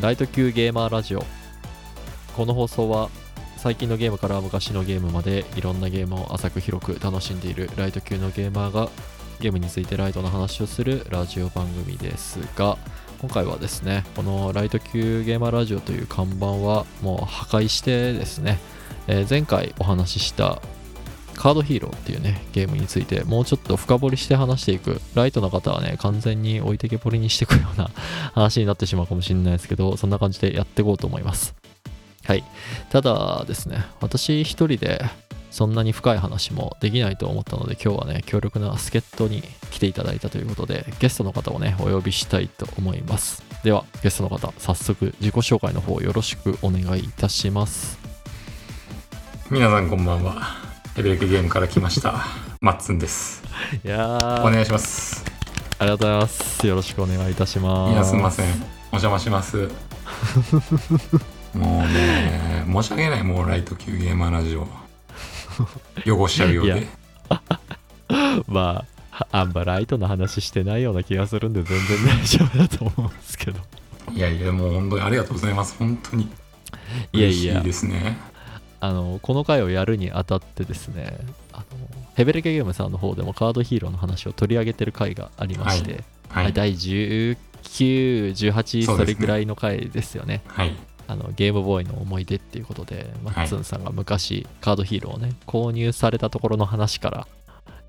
ライト級ゲーマーラジオ。この放送は最近のゲームから昔のゲームまでいろんなゲームを浅く広く楽しんでいるライト級のゲーマーがゲームについてライトな話をするラジオ番組ですが今回はですねこのライト級ゲーマーラジオという看板はもう破壊してですね、えー前回お話ししたカードヒーローっていうねゲームについてもうちょっと深掘りして話していく。ライトの方はね完全に置いてけぼりにしていくような 話になってしまうかもしれないですけどそんな感じでやっていこうと思います。はい。ただですね私一人でそんなに深い話もできないと思ったので今日はね強力な助っ人に来ていただいたということでゲストの方をねお呼びしたいと思います。ではゲストの方早速自己紹介の方よろしくお願いいたします。皆さんこんばんは。ヘベレケゲームから来ました。マッツンです。いやー。お願いします。ありがとうございます。よろしくお願いいたします。いやすみません。お邪魔します。もうね申し訳ない。もうライト級ゲーマーラジオ。汚しちゃうよう いで まああんまライトの話してないような気がするんで全然大丈夫だと思うんですけど。いやいやもう本当にありがとうございます。本当に。いやいや嬉しいですねあのこの回をやるにあたってですねあのヘベレケゲームさんの方でもカードヒーローの話を取り上げてる回がありまして、はい。第1918それぐらいの回ですよね。はい。あのゲームボーイの思い出っていうことでマッツンさんが昔カードヒーローをね購入されたところの話から、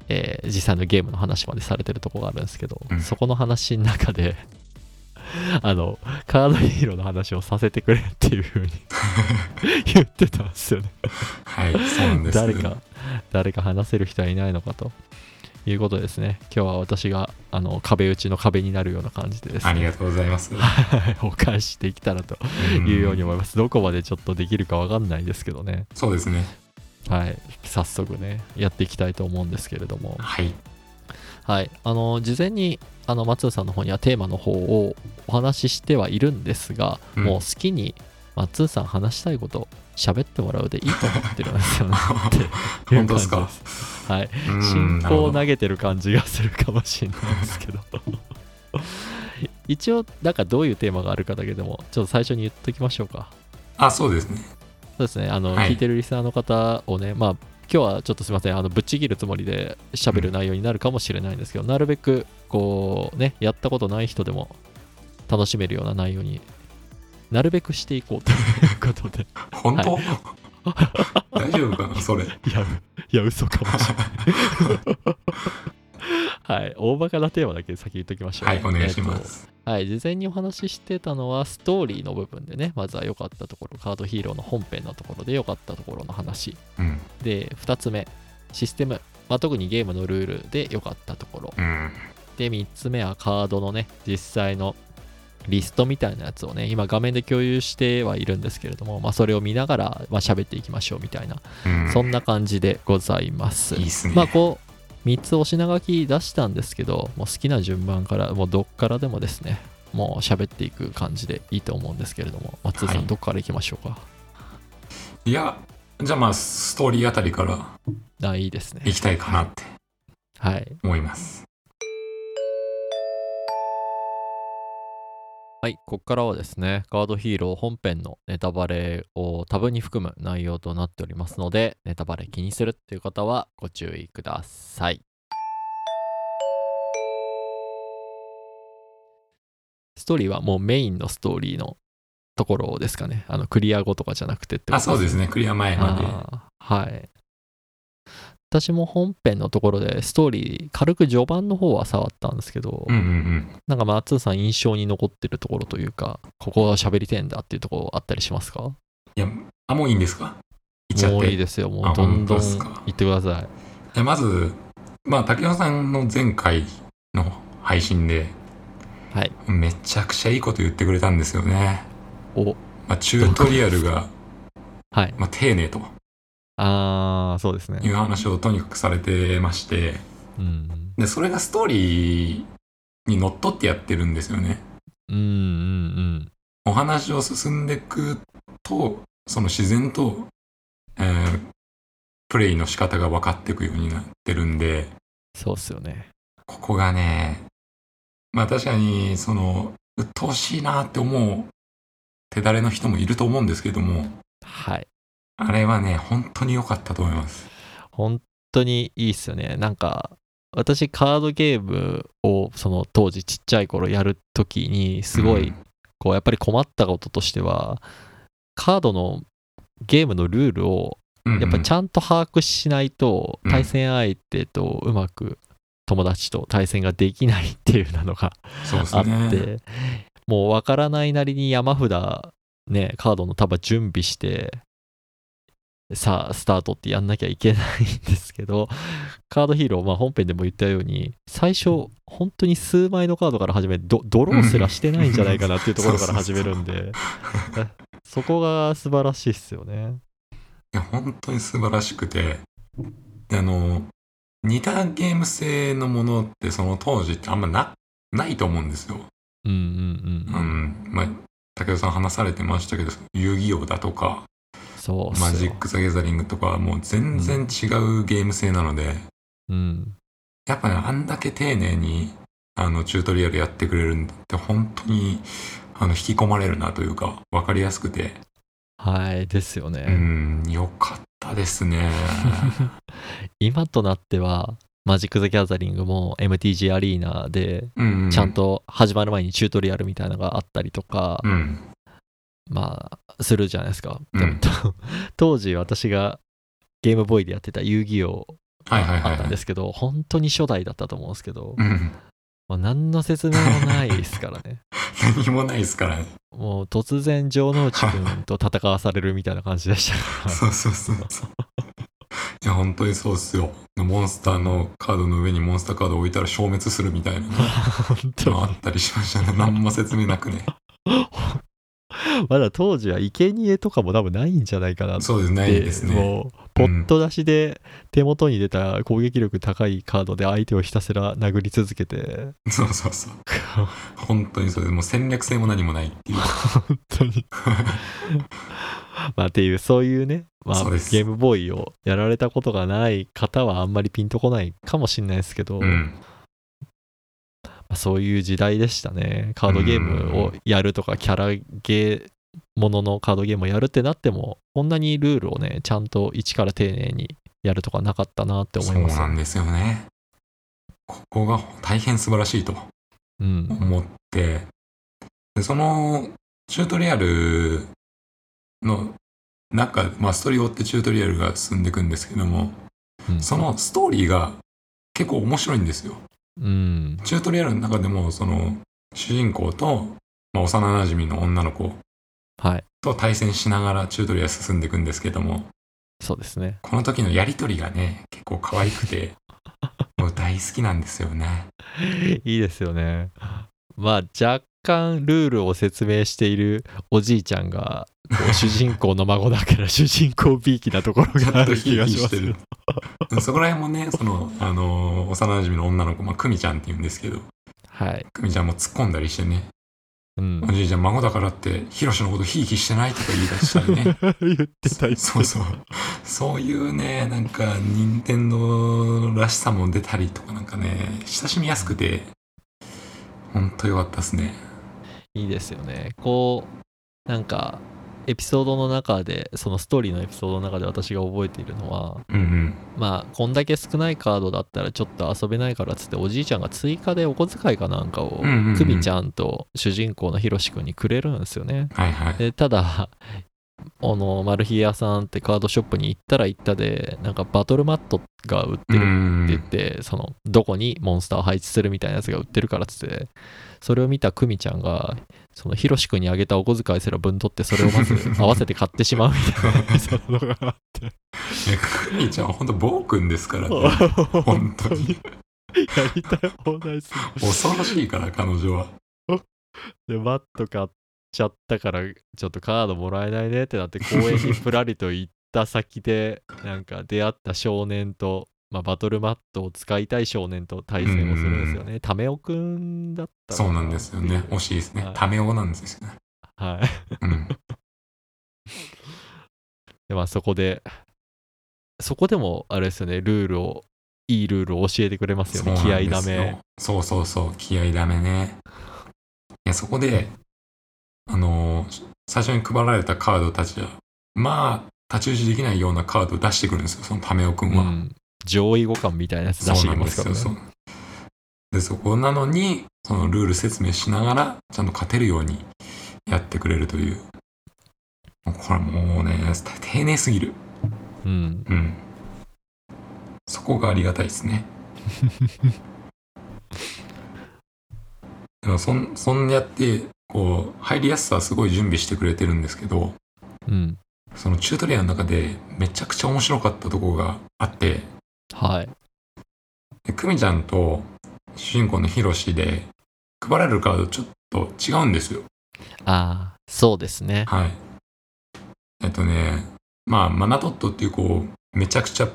えー実際のゲームの話までされてるところがあるんですけど、うん。そこの話の中で あのカードヒーローの話をさせてくれっていう風に 言ってたんですよねはいそうなんです誰か誰か話せる人はいないのかということでですね今日は私があの壁打ちの壁になるような感じでですねありがとうございますはいお返ししていけたらとんいうように思います。どこまでちょっとできるかわかんないですけどね。そうですねはい。早速ね、やっていきたいと思うんですけれども。はいはい。あの、事前に、あの、松尾さんの方にはテーマの方をお話ししてはいるんですが、うん。もう好きに松尾さん話したいこと喋ってもらうでいいと思ってるんですよね。っていう本当ですです。はい。うん進行を投げてる感じがするかもしれないですけど。一応なんかどういうテーマがあるかだけでもちょっと最初に言っときましょうか。あそうですね。そうですね。あの、はい。聞いてるリスナーの方をねまあ今日はちょっとすいません。あのぶっちぎるつもりで喋る内容になるかもしれないんですけど、なるべくこうねやったことない人でも楽しめるような内容になるべくしていこうということで。本当、大丈夫かなそれ。いや、いや、嘘かもしれない。はい、大バカなテーマだけ先言っときましょう、はいお願いします、とはい、事前にお話ししてたのは、ストーリーの部分でね、まずは良かったところ、カードヒーローの本編のところで良かったところの話。うん。で、2つ目、システム。まあ、特にゲームのルールで良かったところ。うん。で、3つ目はカードのね、実際のリストみたいなやつをね、今画面で共有してはいるんですけれども、まあ、それを見ながら、まあ、喋っていきましょうみたいな、うん。そんな感じでございます。いいっすね。まあこう3つお品書き出したんですけどもう好きな順番からもうどっからでもですねもう喋っていく感じでいいと思うんですけれども松井さん、はい。どっから行きましょうか？いやじゃあまあストーリーあたりからあいいですね。行きたいかなってはい。思いますはいここからはですねカードヒーロー本編のネタバレを多分に含む内容となっておりますのでネタバレ気にするっていう方はご注意ください。ストーリーはもうメインのストーリーのところですかね。あのクリア後とかじゃなくてってことあそうですね。クリア前まで。はい。私も本編のところでストーリー軽く序盤の方は触ったんですけど、うんうんうん。なんか松尾さん印象に残ってるところというかここは喋りてえんだっていうところあったりしますか？いやあもういいんですか？行っちゃって。もういいですよもあうどんどん言ってください。いやまずまあ竹雄さんの前回の配信ではい。めちゃくちゃいいこと言ってくれたんですよね、お。まあ、チュートリアルが、はい。まあ、丁寧とああそうですね。いう話をとにかくされてまして。うん。でそれがストーリーにのっとってやってるんですよね。うんうんうん。お話を進んでいくとその自然と、えープレイの仕方が分かっていくようになってるんで。そうっすよね。ここがねまあ確かにその鬱陶しいなって思う手だれの人もいると思うんですけども、はい。あれはね、本当に良かったと思います。本当にいいっすよね。なんか、私カードゲームをその当時ちっちゃい頃やるときにすごいうんこうやっぱり困ったこととしてはカードのゲームのルールをやっぱちんゃんと把握しないとうん対戦相手とうまく友達と対戦ができないっていうのがあっね。てもうわからないなりに山札ねカードの束準備してさあスタートってやんなきゃいけないんですけどカードヒーロー、まあ、本編でも言ったように最初本当に数枚のカードから始めドドローすらしてないんじゃないかなっていうところから始めるんで そこが素晴らしいっすよね。いや、本当に素晴らしくて、であの、似たゲーム性のものってその当時ってあんまな、ないと思うんですよ。うんうんううん。ん。まあ、武田さん話されてましたけど、遊戯王だとか、そうマジック・ザ・ギャザリングとかはもう全然違うゲーム性なので、うん。やっぱね、あんだけ丁寧に、あの、チュートリアルやってくれるんだって、本当に、あの、引き込まれるなというか、わかりやすくて、はい、ですよね。うん、よかったですね。今となっては、マジック・ザ・ギャザリングも MTG アリーナで、ちゃん。と始まる前にチュートリアルみたいなのがあったりとか、うん。まあ、するじゃないですか。うん 当時私がゲームボーイでやってた遊戯王あったんですけど、本当に初代だったと思うんですけど、うん。まあ、何の説明もないですからね。何もないですからね。もう突然、城之内くんと戦わされるみたいな感じでした。そうそうそうそう。いや、本当にそうっすよ。モンスターのカードの上にモンスターカードを置いたら消滅するみたいな本当あったりしましたね。何も説明なくね。まだ当時は生贄とかも多分ないんじゃないかなってそうです、ないですね。もうポット出しで手元に出た攻撃力高いカードで相手をひたすら殴り続けて そうそうそう。本当にそうです。もう戦略性も何もないっていう。本当に まあっていうそういうね、まあ、ゲームボーイをやられたことがない方はあんまりピンとこないかもしれないですけど、うん。まあそういう時代でしたね。カードゲームをやるとかキャラゲーもののカードゲームをやるってなってもこんなにルールをねちゃんと一から丁寧にやるとかなかったなって思います。そうなんですよね。ここが大変素晴らしいとうん。思って、でそのチュートリアルの中、まあ、ストーリーを追ってチュートリアルが進んでいくんですけども、うん。そのストーリーが結構面白いんですよ。うんチュートリアルの中でも、その主人公と、まあ、幼馴染の女の子はいと対戦しながらチュートリアル進んでいくんですけども、そうですねこの時のやりとりがね、結構可愛くて、もう大好きなんですよね。いいですよね。まあ若干ルールを説明しているおじいちゃんが主人公の孫だから 主人公びいきなところがある気がします そこら辺もね、その、あのー幼馴染の女の子、まあ、久美ちゃんって言うんですけど、はい。久美ちゃんも突っ込んだりしてね、うんお。じいちゃん孫だからって、ヒロシのことひいひいしてないとか言い出したりね。言ってたそうそう。そういうね、なんか、任天堂らしさも出たりとかなんかね、親しみやすくて、ほんとよかったですね。いいですよね。こう、なんか、エピソードの中で、そのストーリーのエピソードの中で私が覚えているのは、うんうん。まあ、こんだけ少ないカードだったらちょっと遊べないからっつって、おじいちゃんが追加でお小遣いかなんかをクミちゃんと主人公のヒロシ君にくれるんですよね。はいはい。でただあのマルヒ屋さんってカードショップに行ったら行ったでなんかバトルマットが売ってうるってん言って、そのどこにモンスターを配置するみたいなやつが売ってるからっつってそれを見たクミちゃんがそのヒロシ君にあげたお小遣いすら分取ってそれをまず合わせて買ってしまうみたいなエピソードがあってねクミちゃんはほんと暴君ですからね。本当に。やりたい放題する恐ろしいから、彼女は。でマット買っちゃったからちょっとカードもらえないねってなって公園にプラリと行った先でなんか出会った少年と、まあ、バトルマットを使いたい少年と対戦をするんですよね。タメオくんだったかそうなんですよね。惜しいですねは。いタメオなんですよね。はい。うん。でまあそこでそこでもあれですよねルールをいいルールを教えてくれますよね気合ダメ。そうそうそう、気合ダメね。いや、そこで、あのー最初に配られたカードたちは、まあ、太刀打ちできないようなカードを出してくるんですよ、そのタメオくんは。うん、上位互換みたいなやつ出してきますからね。そうなんですよ。そうで、そこなのに、そのルール説明しながら、ちゃんと勝てるようにやってくれるという。これもうね、丁寧すぎる。うん。うん。そこがありがたいですね。でもそん、そんやって、こう、入りやすさはすごい準備してくれてるんですけど、うん。そのチュートリアルの中でめちゃくちゃ面白かったところがあって、はい。でクミちゃんと主人公のヒロシで配られるカードちょっと違うんですよ。ああ、そうですね。はい。えっとね、まあ、マナトットっていうこう、めちゃくちゃ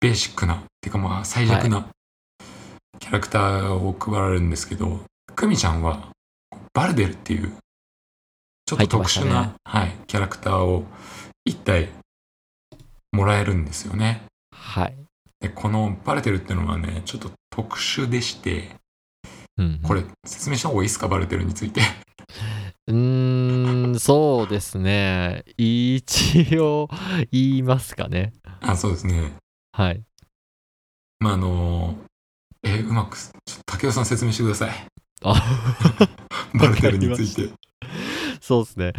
ベーシックな、っていうかまあ、最弱なキャラクターを配られるんですけど、クミちゃんは、バルデルっていう、ちょっと特殊な、入ってまはい、キャラクターを一体もらえるんですよね。はい。で、このバルデルっていうのはね、ちょっと特殊でして、うん。これ説明した方がいいですか、バルデルについて。うーん、そうですね。一応言いますかね。あ、そうですね。はい。まあ、あの、え、うまく、ちょっと竹雄さん説明してください。あ バルテルについて。そうですね。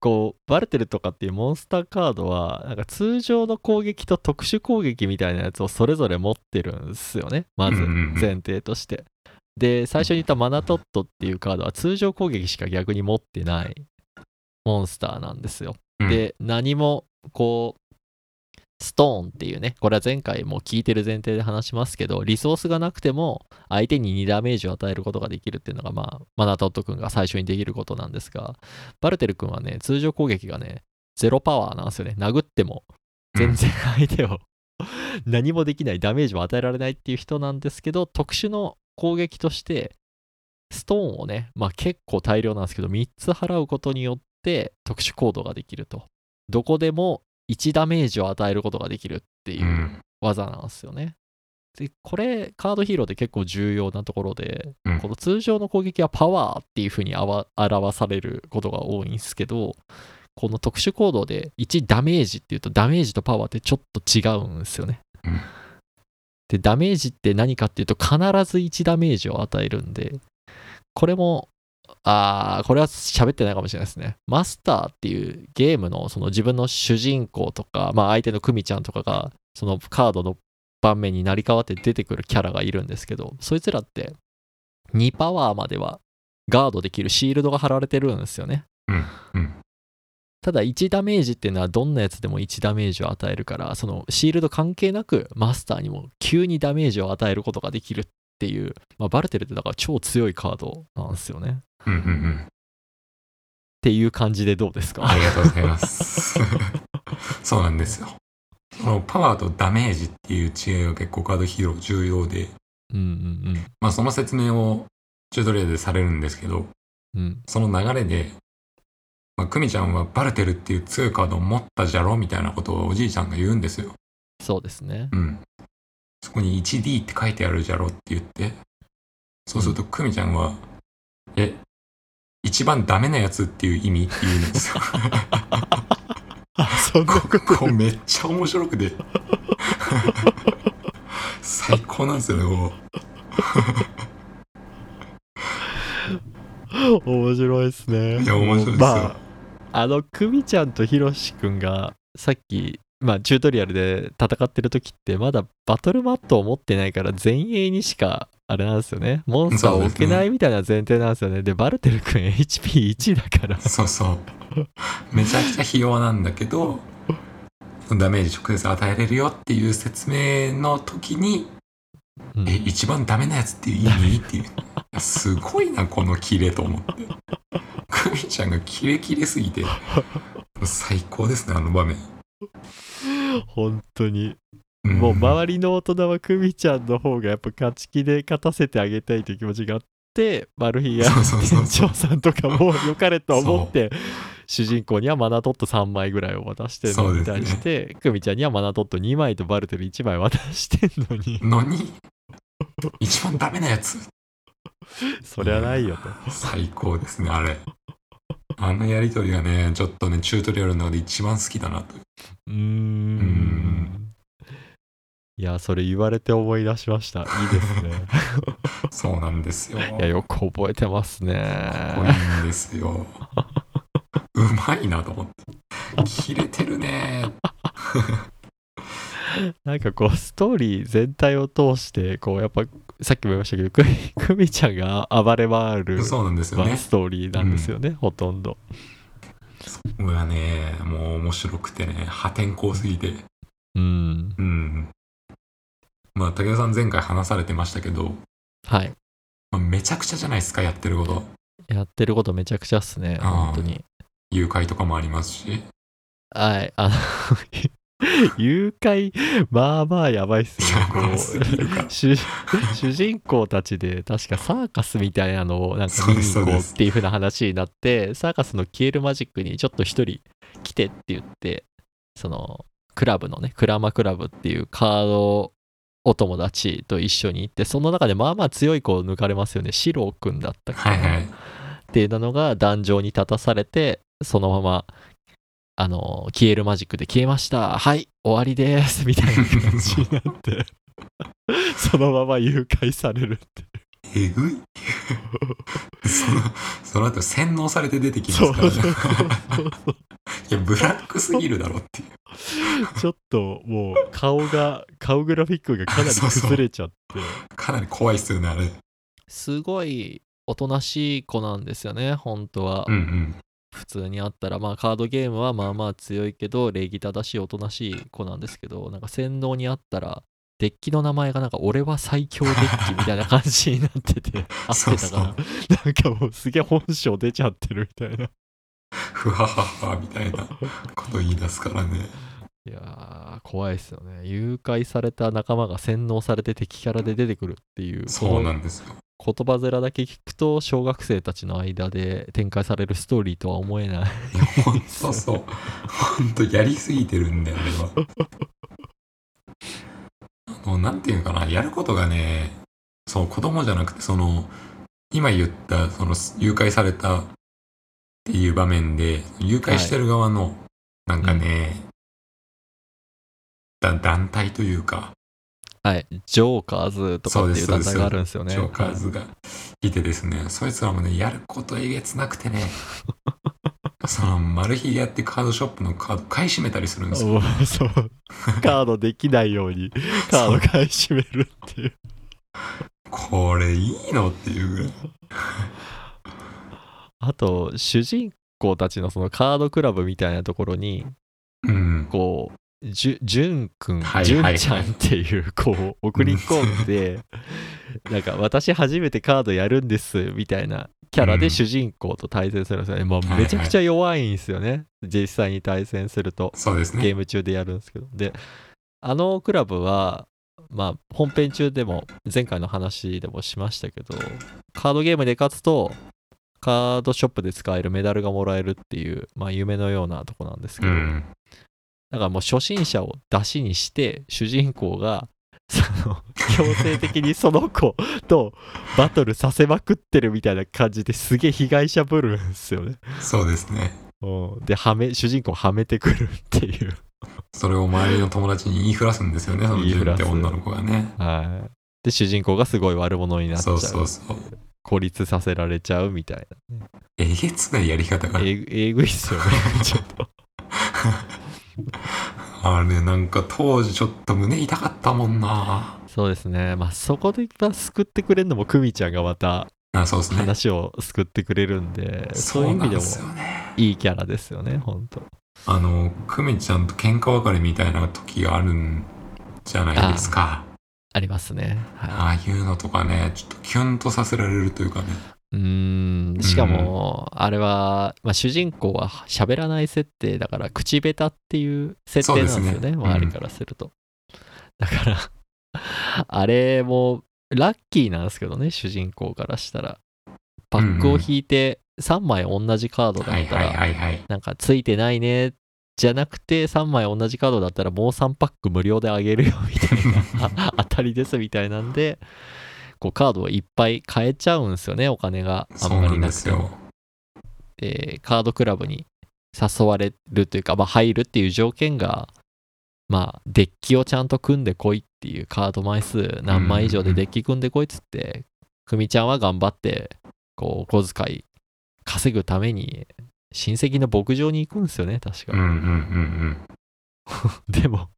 こう、バルテルとかっていうモンスターカードは、なんか通常の攻撃と特殊攻撃みたいなやつをそれぞれ持ってるんですよね。まず前提として。で、最初に言ったマナトットっていうカードは通常攻撃しか逆に持ってないモンスターなんですよ。うんで、何もこう、ストーンっていうね、これは前回も聞いてる前提で話しますけど、リソースがなくても相手に2ダメージを与えることができるっていうのが、まあ、マナトット君が最初にできることなんですが、バルテル君はね、通常攻撃がね、ゼロパワーなんですよね。殴っても全然相手を何もできない、ダメージも与えられないっていう人なんですけど、特殊の攻撃として、ストーンをね、まあ結構大量なんですけど、3つ払うことによって特殊行動ができると。どこでも1ダメージを与えることができるっていううん技なんですよね。で、これ、カードヒーローで結構重要なところで、うんこの通常の攻撃はパワーっていう風に表されることが多いんですけど、この特殊行動で1ダメージっていうとダメージとパワーってちょっと違うんですよね。うんで、ダメージって何かっていうと必ず1ダメージを与えるんで、これも、あーこれは喋ってないかもしれないですね。マスターっていうゲームのその自分の主人公とか、まあ相手のクミちゃんとかが、そのカードの盤面に成り代わって出てくるキャラがいるんですけど、そいつらって2パワーまではガードできるシールドが貼られてるんですよね。うん。うん。ただ1ダメージっていうのはどんなやつでも1ダメージを与えるからそのシールド関係なくマスターにも急にダメージを与えることができるっていう、まあ、バルテルってだから超強いカードなんですよねっうん。うん。うん。ていう感じでどうですか？ありがとうございます。そうなんですよ。このパワーとダメージっていう違いが結構カードヒーロー重要で、うんうんまあその説明をチュートリアルでされるんですけど、うんうんその流れで、まあ、クミちゃんはバルテルっていう強いカードを持ったじゃろみたいなことをおじいちゃんが言うんですよ。そうですねうん。そこに 1D って書いてあるじゃろって言って、そうするとクミちゃんは、え、一番ダメなやつっていう意味って言うんですよ。あそんなことこうめっちゃ面白くて。最高なんですよね、も面白いですねう。いや、面白いですよ。まああのクミちゃんとヒロシ君がさっきまあチュートリアルで戦ってる時ってまだバトルマットを持ってないから前衛にしかあれなんですよねモンスターを置けないみたいな前提なんですよねでバルテル君 HP1 だからそうそう。めちゃくちゃひ弱なんだけど、ダメージ直接与えれるよっていう説明の時に、うんえ、一番ダメなやつっていう意味？っていう。すごいな、このキレと思って。クミちゃんがキレキレすぎて、最高ですね、あの場面。本当にんもう周りの大人はクミちゃんの方がやっぱ勝ち気で勝たせてあげたいという気持ちがあってマルヒや店長さんとかも良かれと思って主人公にはマナトット3枚ぐらいを渡してるのに対して、クミちゃんにはマナトット2枚とバルテル1枚渡してんのにのに、一番ダメなやつ？そりゃないよと最高ですね、あれ。あのやりとりがね、ちょっとね、チュートリアルの中で一番好きだなと。うーん。いや、それ言われて思い出しました。いいですね。そうなんですよ。いや、よく覚えてますね。かっこいいんですよ。うまいなと思って。切れてるね。なんかこう、ストーリー全体を通して、こう、やっぱ、さっきも言いましたけど、くみくみちゃんが暴れ回る、そうなんですよまあね。ストーリーなんですよね、ほとんど。これはね、もう面白くてね、破天荒すぎて。うん。うん。まあ、武田さん前回話されてましたけど、はい。まあ、めちゃくちゃじゃないですか、やってること。やってることめちゃくちゃっすね、あー本当に。誘拐とかもありますし。はい。あの、誘拐、まあまあやばいっすよね。こやばすぎるからう主主人公たちで確かサーカスみたいなのをなんか見に行こうっていう風な話になって、サーカスの消えるマジックにちょっと一人来てって言って、そのクラブのね、クラマクラブっていうカードお友達と一緒に行って、その中でまあまあ強い子を抜かれますよね。シローくんだったっけなはいはい。っていうのが壇上に立たされてそのままあの消えるマジックで消えましたはい終わりですみたいな感じになって そのまま誘拐されるってえぐいその、その後洗脳されて出てきますからね。いや、ブラックすぎるだろっていう。ちょっともう顔が顔グラフィックがかなり崩れちゃってかなり怖いっすよね、あれ。すごいおとなしい子なんですよね本当は、うんうん。普通にあったらまあカードゲームはまあまあ強いけど礼儀正しいおとなしい子なんですけどなんか洗脳にあったらデッキの名前がなんか俺は最強デッキみたいな感じになってて 合ってたからなんかもうすげえ本性出ちゃってるみたいなふはははみたいなこと言い出すからね。いやー怖いですよね誘拐された仲間が洗脳されて敵キャラで出てくるっていうそうなこんですよ。の言葉面だけ聞くと小学生たちの間で展開されるストーリーとは思えないいや、ほんとそう。ほんとやりすぎてるんだよ、あれは。あの、なんていうのかな、やることがね、そう、子供じゃなくて、その、今言った、その、誘拐されたっていう場面で、誘拐してる側の、なんかね、だ団体というか、はいジョーカーズとかっていうそうです団体があるんですよねジョーカーズがいてですね、そいつらもね、やることえげつなくてね、その、マルヒゲやってカードショップのカード買い占めたりするんですよ。おーそう カードできないようにカード買い占めるっていうこれいいのっていうぐらい。あと主人公たちのそのカードクラブみたいなところにうん。こうじゅんくんはいじゅんはいちゃんっていう子を送り込んで なんか私初めてカードやるんですみたいなキャラうん。で主人公と対戦するんですよね、まあはいはい。めちゃくちゃ弱いんですよね。実際に対戦すると。そうですね。ゲーム中でやるんですけど。であのクラブはまあ本編中でも前回の話でもしましたけどカードゲームで勝つとカードショップで使えるメダルがもらえるっていう、まあ、夢のようなとこなんですけど、うん。だからもう初心者を出しにして主人公がその強制的にその子とバトルさせまくってるみたいな感じですげえ被害者ぶるんですよね。そうですね。うんではめ主人公をはめてくるっていう。それを周りの友達に言いふらすんですよね、その言いふらす純って女の子がね。はい、で主人公がすごい悪者になっちゃそううそうそう。孤立させられちゃうみたいえげつないやり方がな。えぐえぐいっすよね ちょっと。あれなんか当時ちょっと胸痛かったもんな。そうですね。まあそこでまあ救ってくれるのもクミちゃんがまたあ、そうですね。話を救ってくれるんで、そういう意味でも。いいキャラですよね、本当あの、クミちゃんと喧嘩別れみたいな時があるんじゃないですか。ありますね。はああいうのとかね、ちょっとキュンとさせられるというかね。しかも、あれは、まあ、主人公は喋らない設定だから、口下手っていう設定なんですよね、ね周りからすると。だから、あれもラッキーなんですけどね、主人公からしたら。パックを引いて3枚同じカードだったら。なんかついてないねじゃなくて3枚同じカードだったらもう3パック無料であげるよみたいな あ当たりですみたいなんでこうカードをいっぱい買えちゃうんですよねお金が。あんまりそうなくてもですよ。でカードクラブに誘われるというか、まあ、入るっていう条件がまあデッキをちゃんと組んでこいっていうカード枚数何枚以上でデッキ組んでこいっつって久美ちゃんは頑張ってこうお小遣い稼ぐために親戚の牧場に行くんですよね確か、うんうんうん でも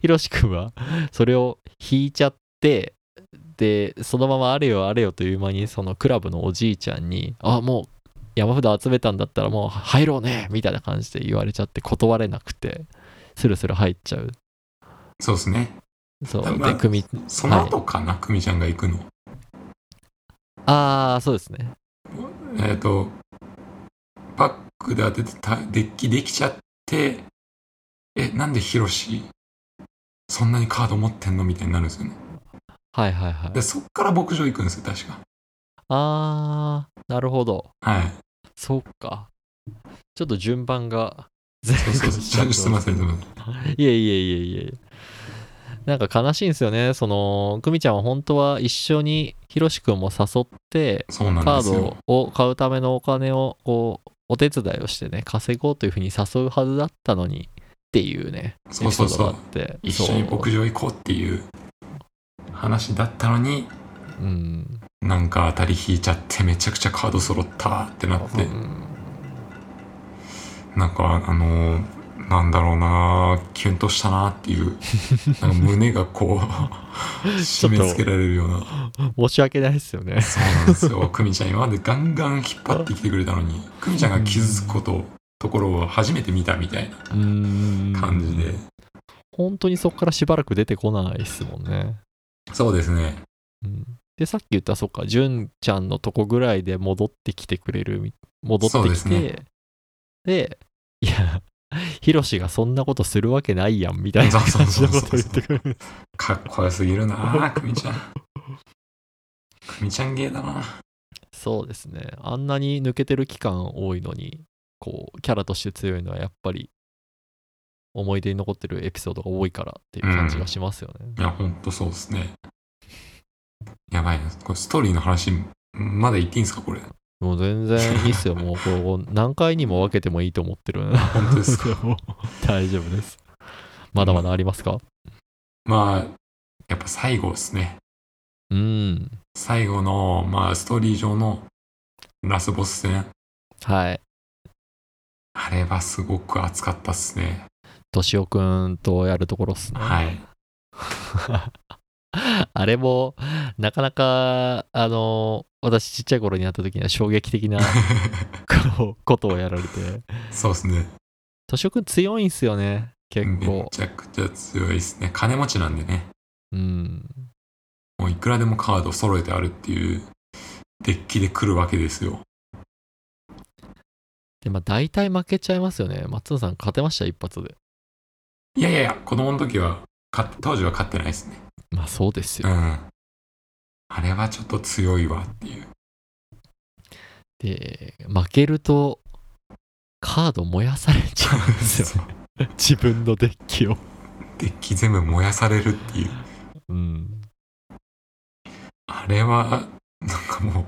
ひろしくんはそれを引いちゃってでそのままあれよあれよという間にそのクラブのおじいちゃんに「あもう山札集めたんだったらもう入ろうね」みたいな感じで言われちゃって断れなくてスルスル入っちゃうそうですね。そうまあで組その後かな、久美ちゃんが行くの。ああそうですねえっ、と、パックで当ててたデッキできちゃって、え、なんでヒロシ、そんなにカード持ってんの？みたいになるんですよね。はいはいはいで、そっから牧場行くんですよ、確か。あーなるほどはい。そっかちょっと順番が全そうそうすいません、すいません。いえいえいえいえ。なんか悲しいんですよね。その、久美ちゃんは本当は一緒にひろしくんも誘って、そうなんカーですよ。ドを買うためのお金を、こう、お手伝いをしてね、稼ごうというふうに誘うはずだったのにっていうね、そうそうそうエピソードがあって。一緒に牧場行こうっていう話だったのに、そううん。なんか当たり引いちゃってめちゃくちゃカード揃ったってなって、うん。なんかあのーなんだろうなキュンとしたなっていう なんか胸がこう締め付けられるような。申し訳ないですよね。そうなんですよ。久美ちゃん今までガンガン引っ張ってきてくれたのに久美ちゃんが傷つくことところを初めて見たみたいなうん。感じで、本当にそこからしばらく出てこないですもんね。そうですね。うん。で、さっき言った、そっか、純ちゃんのとこぐらいで戻ってきてくれるみ、戻ってきて、すね。で、いや、ヒロシがそんなことするわけないやん、みたいな感じのこと言ってくる。かっこよすぎるな久美ちゃん。久美ちゃん芸だな。そうですね。あんなに抜けてる期間多いのに、こう、キャラとして強いのはやっぱり、思い出に残ってるエピソードが多いからっていう感じがしますよね。いやほんとそうですねやばいなこれストーリーの話まだ言っていいんですかこれ？もう全然いいっすよ。もう、こう、何回にも分けてもいいと思ってる。本当ですか？大丈夫です。まだまだありますか？まあやっぱ最後ですねうん。最後の、まあ、ストーリー上のラスボス戦はい。あれはすごく熱かったっすねとしおくんとやるところっすね。はい あれも、なかなか、あの、私ちっちゃい頃にやった時には衝撃的な ことをやられて。そうですねとしおくん強いんすよね、結め構。ちゃくちゃ強いですね金持ちなんでねうん。もういくらでもカード揃えてあるっていうデッキで来るわけですよで、まあ大体負けちゃいますよね。松野さん勝てました、一発で。いやいやいや子供の時は当時は勝ってないですねまあそうですよ。うんあれはちょっと強いわっていうで、負けると、カード燃やされちゃうんですよ。自分のデッキを。デッキ全部燃やされるっていううん。あれはなんかも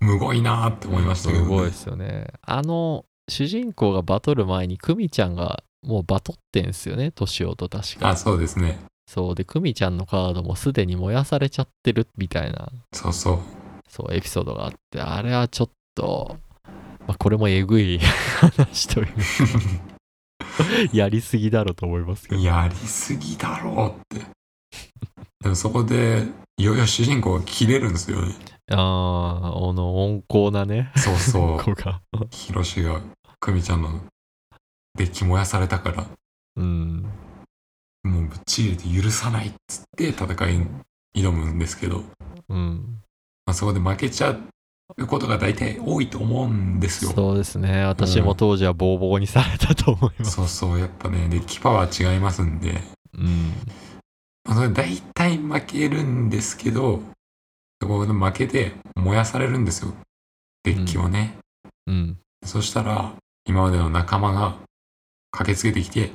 うむごいなーって思いましたけど、ね、すごいですよね。あの、主人公がバトる前に、クミちゃんがもうバトってんすよね、トシオと確か。あそうですねそう。で、クミちゃんのカードもすでに燃やされちゃってるみたいな、そうそうそう、エピソードがあって、あれはちょっと、まあ、これもえぐい 話というか やりすぎだろうと思いますけど。やりすぎだろうってでもそこでいよいよ主人公が切れるんですよねああ、あの温厚なね、そうそ 子が。うヒロシが久美ちゃんのデッキ燃やされたからうん。もうぶっちぎれて許さないっつって戦いに挑むんですけど、うん。まあ、そこで負けちゃうことが大体多いと思うんですよそうですね。私も当時はボーボーにされたと思います。そうそうやっぱねデッキパワー違いますんでうん。まあそれ大体負けるんですけどそこで負けて燃やされるんですよデッキをね、うん。そしたら今までの仲間が駆けつけてきて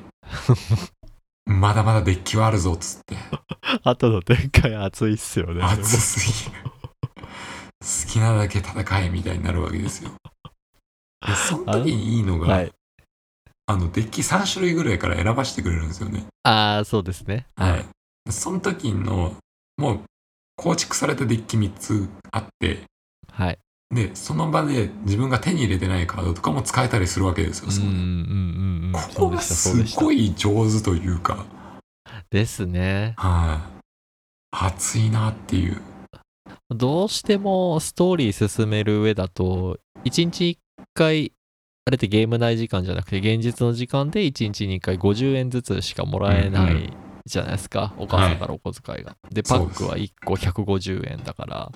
まだまだデッキはあるぞっつって 後の展開熱いっすよね。熱すぎる好きなだけ戦えみたいになるわけですよ でその時にいいのが、はい。あの、デッキ3種類ぐらいから選ばしてくれるんですよね。ああ、そうですね。はい。その時の、もう、構築されたデッキ3つあって、はい。で、その場で自分が手に入れてないカードとかも使えたりするわけですよ。そこ。こがす。ごい上手というか、ですね。はい。熱いなっていう。どうしてもストーリー進める上だと、1日1回、あれってゲーム内時間じゃなくて、現実の時間で1日に1回50円ずつしかもらえなうんういじゃないですか、お母さんからお小遣いが。で、パックは1個150円だから、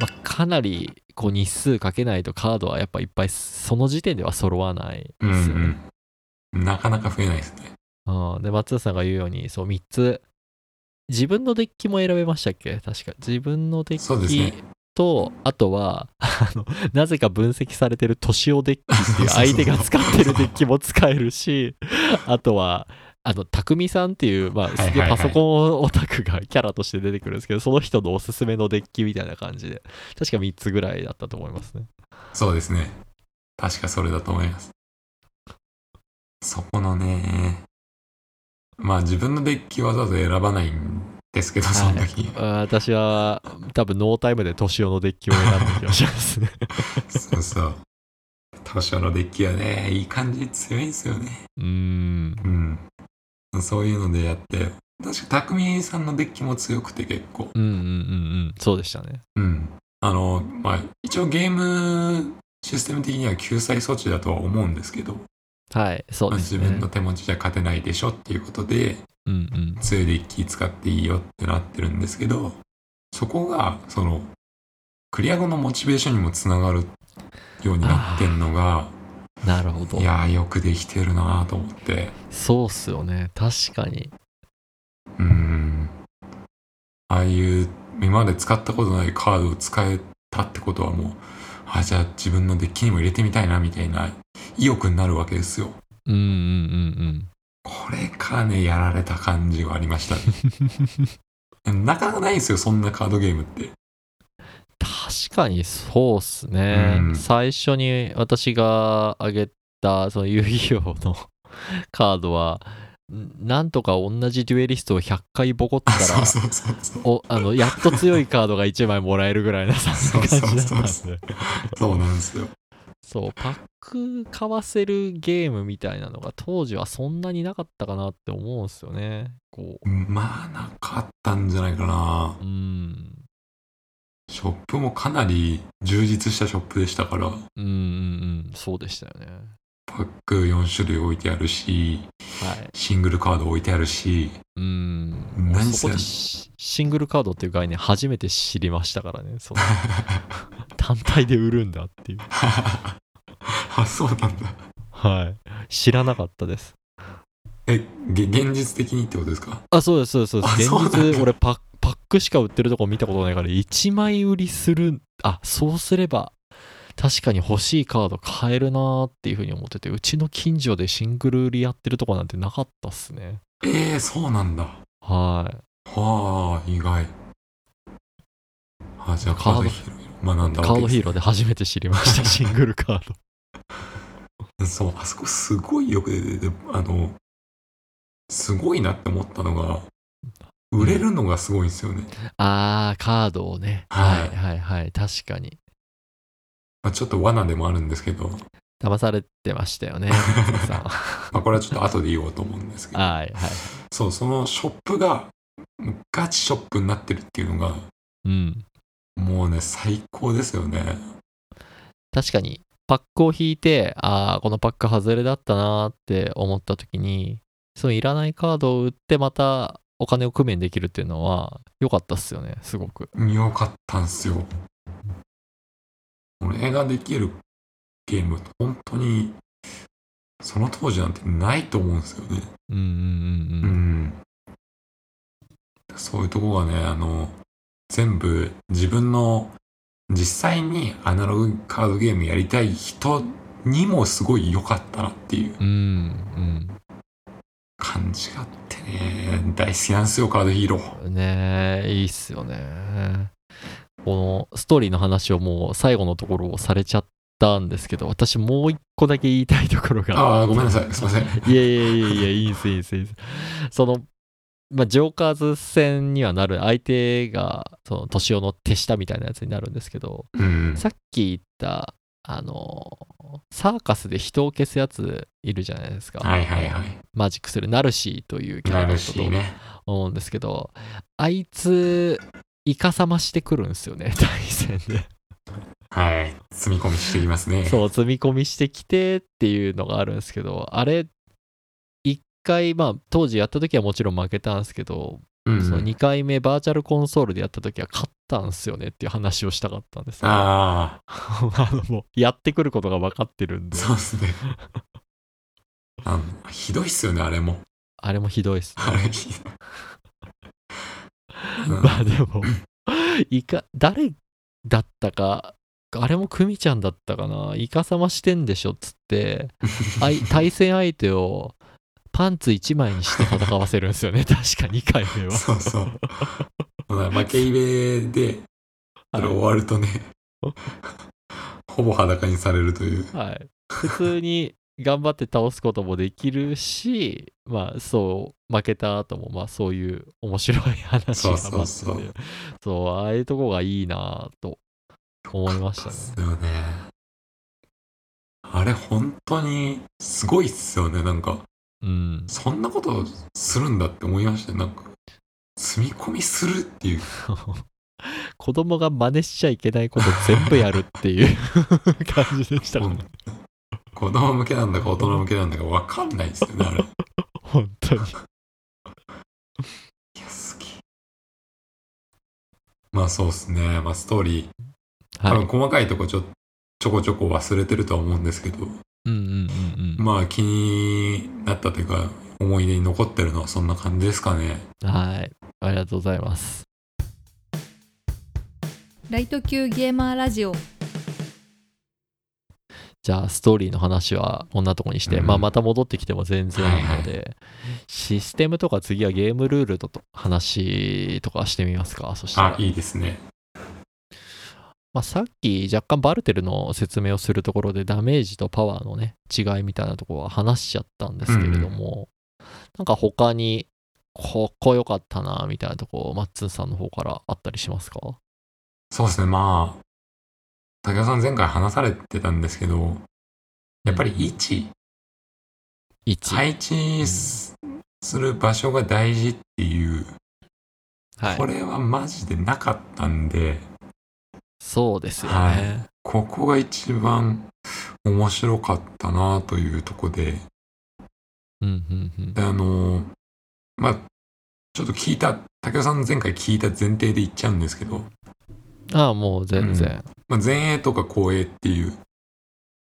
まあ、かなりこう日数かけないとカードはやっぱいっぱいその時点では揃わないうんですよね。うん。なかなか増えないですね。うん、で松田さんが言うようにそう3つ自分のデッキも選べましたっけ？確か自分のデッキねと、あとはあのなぜか分析されてる年をデッキっていう相手が使ってるデッキも使えるしあとはあの匠さんっていう、まあ、はいはいはいパソコンオタクがキャラとして出てくるんですけどその人のおすすめのデッキみたいな感じで確か3つぐらいだったと思いますねそうですね。確かそれだと思います。そこのね、まあ自分のデッキわざわざ選ばないんですけど、その時。私は多分ノータイムで年をのデッキを選んだ気がしますねそうそう。当初のデッキはね、いい感じで強いんですよね。うーんうん。そういうのでやって、確か匠さんのデッキも強くて結構。うんうんうんうん。そうでしたね。うん。あの、まあ一応ゲームシステム的には救済措置だとは思うんですけど、はいそうまあですね。自分の手持ちじゃ勝てないでしょっていうことで、うんうん。強いデッキ使っていいよってなってるんですけど、そこが、その、クリア後のモチベーションにもつながるようになってんのが、なるほどいやーよくできてるなーと思って、そうっすよね確かにうーん。ああいう、今まで使ったことないカードを使えたってことはもう、あ、じゃあ自分のデッキにも入れてみたいなみたいな意欲になるわけですよ。うんうんうんこれからね、やられた感じがありましたね。なかなかないんですよ、そんなカードゲームって。確かにそうっすね、うん。最初に私が挙げたその遊戯王の カードはんなんとか同じデュエリストを100回ボコったら あのやっと強いカードが1枚もらえるぐらいな感じだったんそうでそう。なんですよ。そうパック買わせるゲームみたいなのが当時はそんなになかったかなって思うんですよね。こまあ、なかったんじゃないかな。う。うんショップもかなり充実したショップでしたから、うんうんうんそうでしたよね。パック4種類置いてあるし、はい。シングルカード置いてあるし、うん。何せそこでシシングルカードっていう概念初めて知りましたからねその。単体で売るんだっていう。あ、そうなんだ。はい。知らなかったです。え、げ現実的にってことですか？あそうですそうですそうです。あそうなんだ。現実俺パッパックしか売ってるとこ見たことないから1枚売りするあそうすれば確かに欲しいカード買えるなーっていうふうに思っててうちの近所でシングル売りやってるとこなんてなかったっすねえー、そうなんだ。はいはあ、意外。あ、じゃあカードヒーロー学んだカードわけですヒーローで初めて知りました シングルカードそう、あそこすごいよく出てて、あの、すごいなって思ったのが、売れるのがすごいんですよね。あーカードをね。ははいいはいはい。確かに。まあ、ちょっと罠でもあるんですけど、騙されてましたよね。まあ、これはちょっと後で言おうと思うんですけど、はいはいそう、そのショップが、ガチショップになってるっていうのが、うん。もうね、最高ですよね。確かに。パックを引いてああこのパック外れだったなーって思った時にそのいらないカードを売ってまたお金を工面できるっていうのは良かったっすよねすごくよかったんすよ。これができるゲーム、本当に、その当時なんてないと思うんですよね。うんうんうんううんん。そういうとこがね、あの、全部自分の実際にアナログカードゲームやりたい人にもすごい良かったなっていううんうん感じがね、大好きなんですよ、カードヒーロー。うんねえいいっすよねこのストーリーの話をもう最後のところをされちゃったんですけど、私もう一個だけ言いたいところが。ああ、ごめんなさい。すいません。いやいやいやいや、いいんす、いいんす、いいんす。その、まあ、ジョーカーズ戦にはなる相手が、その、年男の手下みたいなやつになるんですけど、うん。さっき言った、あの、サーカスで人を消すやついるじゃないですか。はいはいはい。マジックするナルシーというキャラだったと。思うんですけど、あいつ、イカサマしてくるんですよね、対戦で。はい。積み込みしてきますね。そう、積み込みしてきてっていうのがあるんですけど、あれ、一回、まあ、当時やった時はもちろん負けたんですけど、うん。その2回目バーチャルコンソールでやった時は勝ったんすよねっていう話をしたかったんですよあ あのもうやってくることが分かってるんあ、でそうですね。あのひどいっすよね、あれも。あれもひどいっすあれ、ひどい。う んまあでもいか誰だったかあれもクミちゃんだったかなイカサマしてんでしょっつって対戦相手をパンツ1枚にして戦わせるんですよね 確か2回目はそうそう。まあ負け入れで、それ終わるとね、ほぼ裸にされるという。はい、普通に頑張って倒すこともできるし、まあそう、負けた後もまあそういう面白い話がそう待ってて、そうそうそうああいうとこがいいなと思いましたね。ですよね。あれ、本当にすごいっすよね。なんか、うん。そんなことするんだって思いましたよなんか、積み込みするっていう。子供が真似しちゃいけないこと全部やるっていう 感じでしたね。子供向けなんだか大人向けなんだか分かんないですよね、あれ。い 本当に。や、好き。まあそうっすね。まあストーリー、多はい。分細かいとこちょちょこちょこ忘れてるとは思うんですけど、まあ気になったというか、思い出に残ってるのはそんな感じですかね。うん。はい。ありがとうございます。ライト級ゲーマーラジオじゃあ、ストーリーの話はこんなとこにして、うんまあ、また戻ってきても全然いいので、はいシステムとか次はゲームルールと話とかしてみますかそしたらあ、いいですね。まあ、さっき若干バルテルの説明をするところでダメージとパワーのね違いみたいなところは話しちゃったんですけれども、なんか他にここ良かったなみたいなとこマッツンさんの方からあったりしますか？そうですね、まあ、武田さん前回話されてたんですけど、やっぱり位置、1配置すする場所が大事っていう、はい。これはマジでなかったんで、そうですよね、はい。ここが一番面白かったなというとこで、うんうんうん。で、あの、まあ、ちょっと聞いた、武田さんの前回聞いた前提で言っちゃうんですけど、ああもう全然、まあ、前衛とか後衛っていう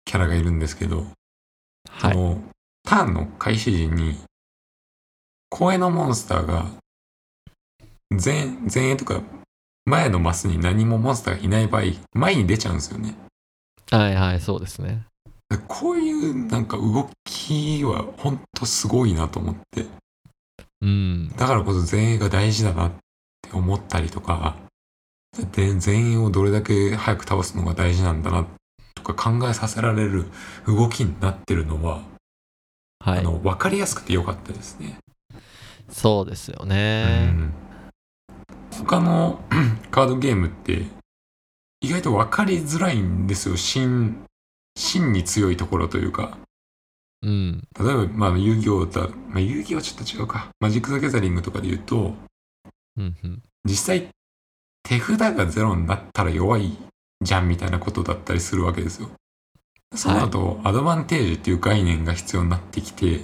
キャラがいるんですけど、はい。そのターンの開始時に、後衛のモンスターが、前、前衛とか、前のマスに何もモンスターがいない場合、前に出ちゃうんですよね。はいはいそうですね。でこういうなんか動きは本当すごいなと思って、うん。だからこそ前衛が大事だなって思ったりとか、で前衛をどれだけ早く倒すのが大事なんだなとか考えさせられる動きになってるのは、はい。あの分かりやすくてよかったですね。そうですようね、ん他の カードゲームって意外と分かりづらいんですよ。芯、芯に強いところというか。うん例えば、まあ、遊戯王だ、まあ、遊戯王はちょっと違うか。マジック・ザ・ギャザリングとかで言うと、うんうん実際、手札がゼロになったら弱いじゃんみたいなことだったりするわけですよ。その後、アドバンテージっていう概念が必要になってきて、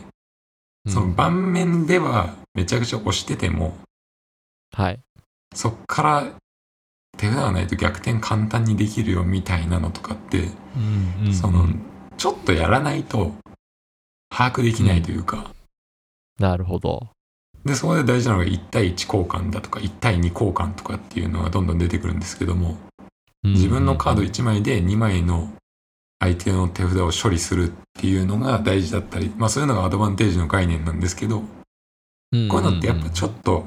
その盤面ではめちゃくちゃ押してても、はいそっから手札がないと逆転簡単にできるよみたいなのとかって、うんうんその、ちょっとやらないと把握できないというか、なるほど。で、そこで大事なのが1対1交換だとか、1対2交換とかっていうのがどんどん出てくるんですけども、自分のカード1枚で2枚の相手の手札を処理するっていうのが大事だったり、まあそういうのがアドバンテージの概念なんですけど、こういうのってやっぱちょっと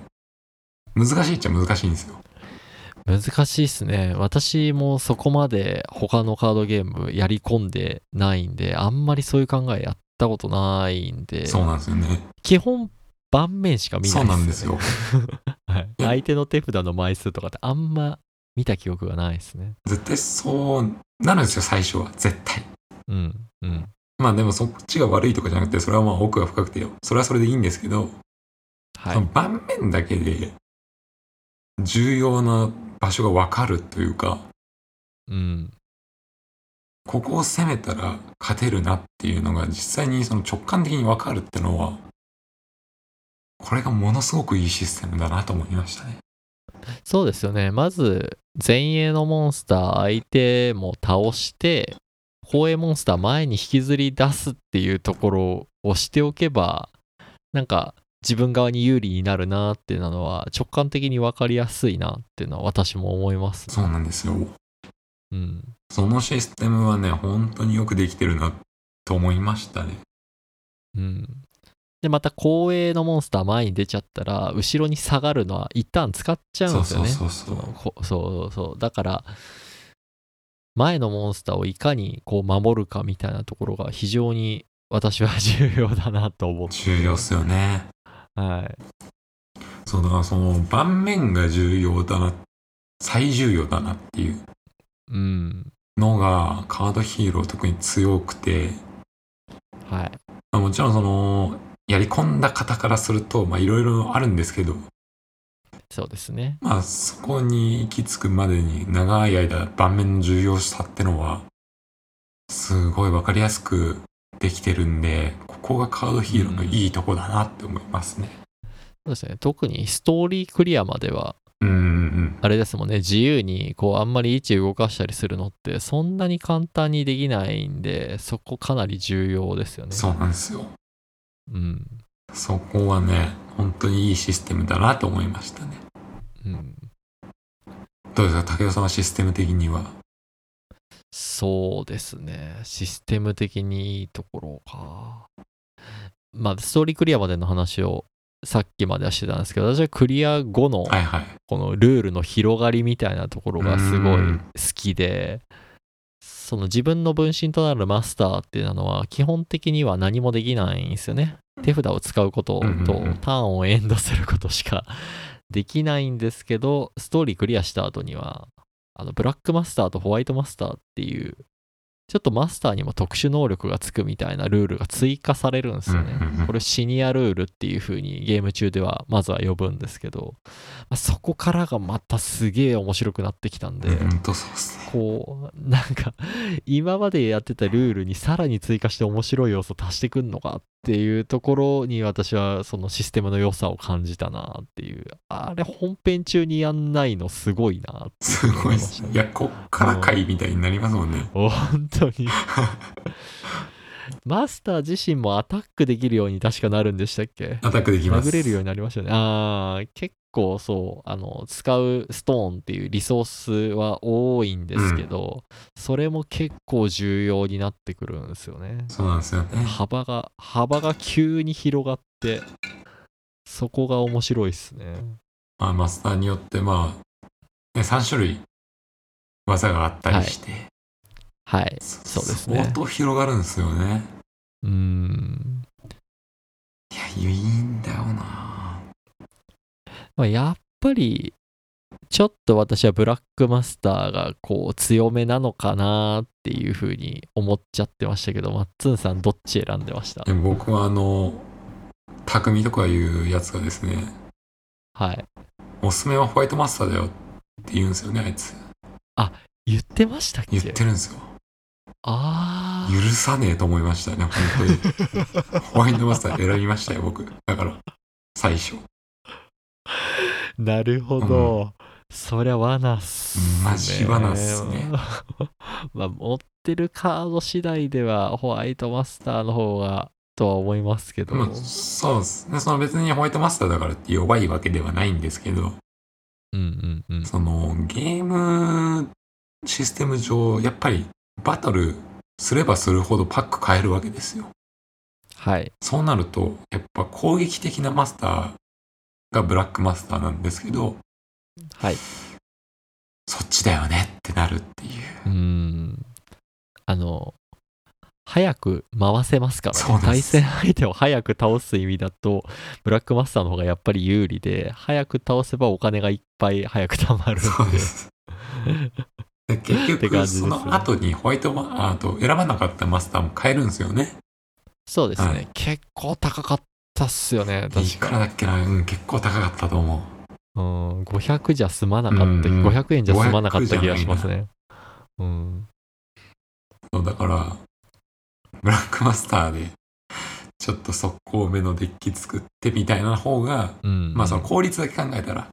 難しいっちゃ難しいんですよ。難しいっすね。私もそこまで他のカードゲームやり込んでないんで、あんまりそういう考えやったことないんで、そうなんですよね。基本盤面しか見ないそうなんですよ。はい、相手の手札の枚数とかってあんま見た記憶がないですね。絶対そうなるんですよ、最初は。絶対。うん、うん。まあでもそっちが悪いとかじゃなくて、それはまあ奥が深くてよ。それはそれでいいんですけど、はい。その盤面だけで重要な場所がわかるというか、うん。ここを攻めたら勝てるなっていうのが実際にその直感的にわかるってのは、これがものすごくいいシステムだなと思いましたね。そうですよね。まず、前衛のモンスター、相手も倒して、後衛モンスター前に引きずり出すっていうところをしておけば、なんか自分側に有利になるなっていうのは直感的に分かりやすいなっていうのは私も思います、そうなんですよ。うん。そのシステムはね、本当によくできてるなと思いましたね。うん。で、また後衛のモンスター前に出ちゃったら、後ろに下がるのは一旦使っちゃうんですよね。そうそうそうそうのこそうそうそう。だから、前のモンスターをいかにこう守るかみたいなところが非常に私は 重要だなと思って。重要っすよね。はい。そうだからその盤面が重要だな、最重要だなっていううん。のがカードヒーロー特に強くて、はい。まあ、もちろんそのやり込んだ方からするとまあいろいろあるんですけど、そうですね。まあそこに行き着くまでに長い間盤面の重要さってのはすごいわかりやすくできてるんで、ここがカードヒーローのいいとこだなって思いますね。そうですね。特にストーリークリアまでは、うん。あれですもんね、自由にこうあんまり位置動かしたりするのってそんなに簡単にできないんで、そこかなり重要ですよね。そうなんですよ。うん。そこはね、本当にいいシステムだなと思いましたね。うん。どうですか、武雄さんはシステム的には？そうですね。システム的にいいところか。まあ、ストーリークリアまでの話をさっきまではしてたんですけど、私はクリア後のはいはい。このルールの広がりみたいなところがすごいうん好きで、その自分の分身となるマスターっていうのは基本的には何もできないんですよね。手札を使うこととターンをエンドすることしか できないんですけど、ストーリークリアした後には、あのブラックマスターとホワイトマスターっていう、ちょっとマスターにも特殊能力がつくみたいなルールが追加されるんですよね。これシニアルールっていう風にゲーム中ではまずは呼ぶんですけど、まあそこからがまたすげえ面白くなってきたんで。こう、なんか、今までやってたルールにさらに追加して面白い要素足してくんのかっていうところに私はそのシステムの良さを感じたなっていう。あれ本編中にやんないのすごいなって すごいですね。いや、こっから回みたいになりますもんね。本当に。マスター自身もアタックできるように確かなるんでしたっけ？アタックできます。殴れるようになりましたね。ああ、結構そう、あの、使うストーンっていうリソースは多いんですけど、それも結構重要になってくるんですよね。そうなんですよね。幅が、幅が急に広がって、そこが面白いっすね。まあ、マスターによって、まあ、ね、3種類技があったりして、はい。そうですね相当広がるんですよね。うーん。いや、いいんだよなまあ、やっぱり、ちょっと私はブラックマスターがこう強めなのかなっていうふうに思っちゃってましたけど、マッツンさんどっち選んでました？僕はあの、匠とかいうやつがですね、はい。おすすめはホワイトマスターだよって言うんですよね、あいつ。言ってましたっけ？言ってるんですよ。ああ。許さねえと思いましたね、本当に。ホワイトマスター選びましたよ、僕。だから、最初。なるほど。そりゃ罠っすね。マジ罠っすね まあ、持ってるカード次第ではホワイトマスターの方がとは思いますけど。まあ、そうですね。その別にホワイトマスターだからって弱いわけではないんですけど、うんうんうん。そのゲームシステム上、やっぱりバトルすればするほどパック変えるわけですよ。はい。そうなると、やっぱ攻撃的なマスターがブラックマスターなんですけど、はい。そっちだよねってなるっていう。うん。あの、早く回せますからね。そうなんです対戦相手を早く倒す意味だと、ブラックマスターの方がやっぱり有利で、早く倒せばお金がいっぱい早く貯まるんで。そうです。で 結って局、感じですねその後にホワイトマあと選ばなかったマスターも買えるんですよね。そうですね、はい結構高かったっすよね、い確か。くらだっけな、うん、結構高かったと思う。うん、500じゃ済まなかった、うんうん500円じゃ済まなかった500気がしますね。うん。そうだから、ブラックマスターで、ちょっと速攻目のデッキ作ってみたいな方が、うん。まあその効率だけ考えたら、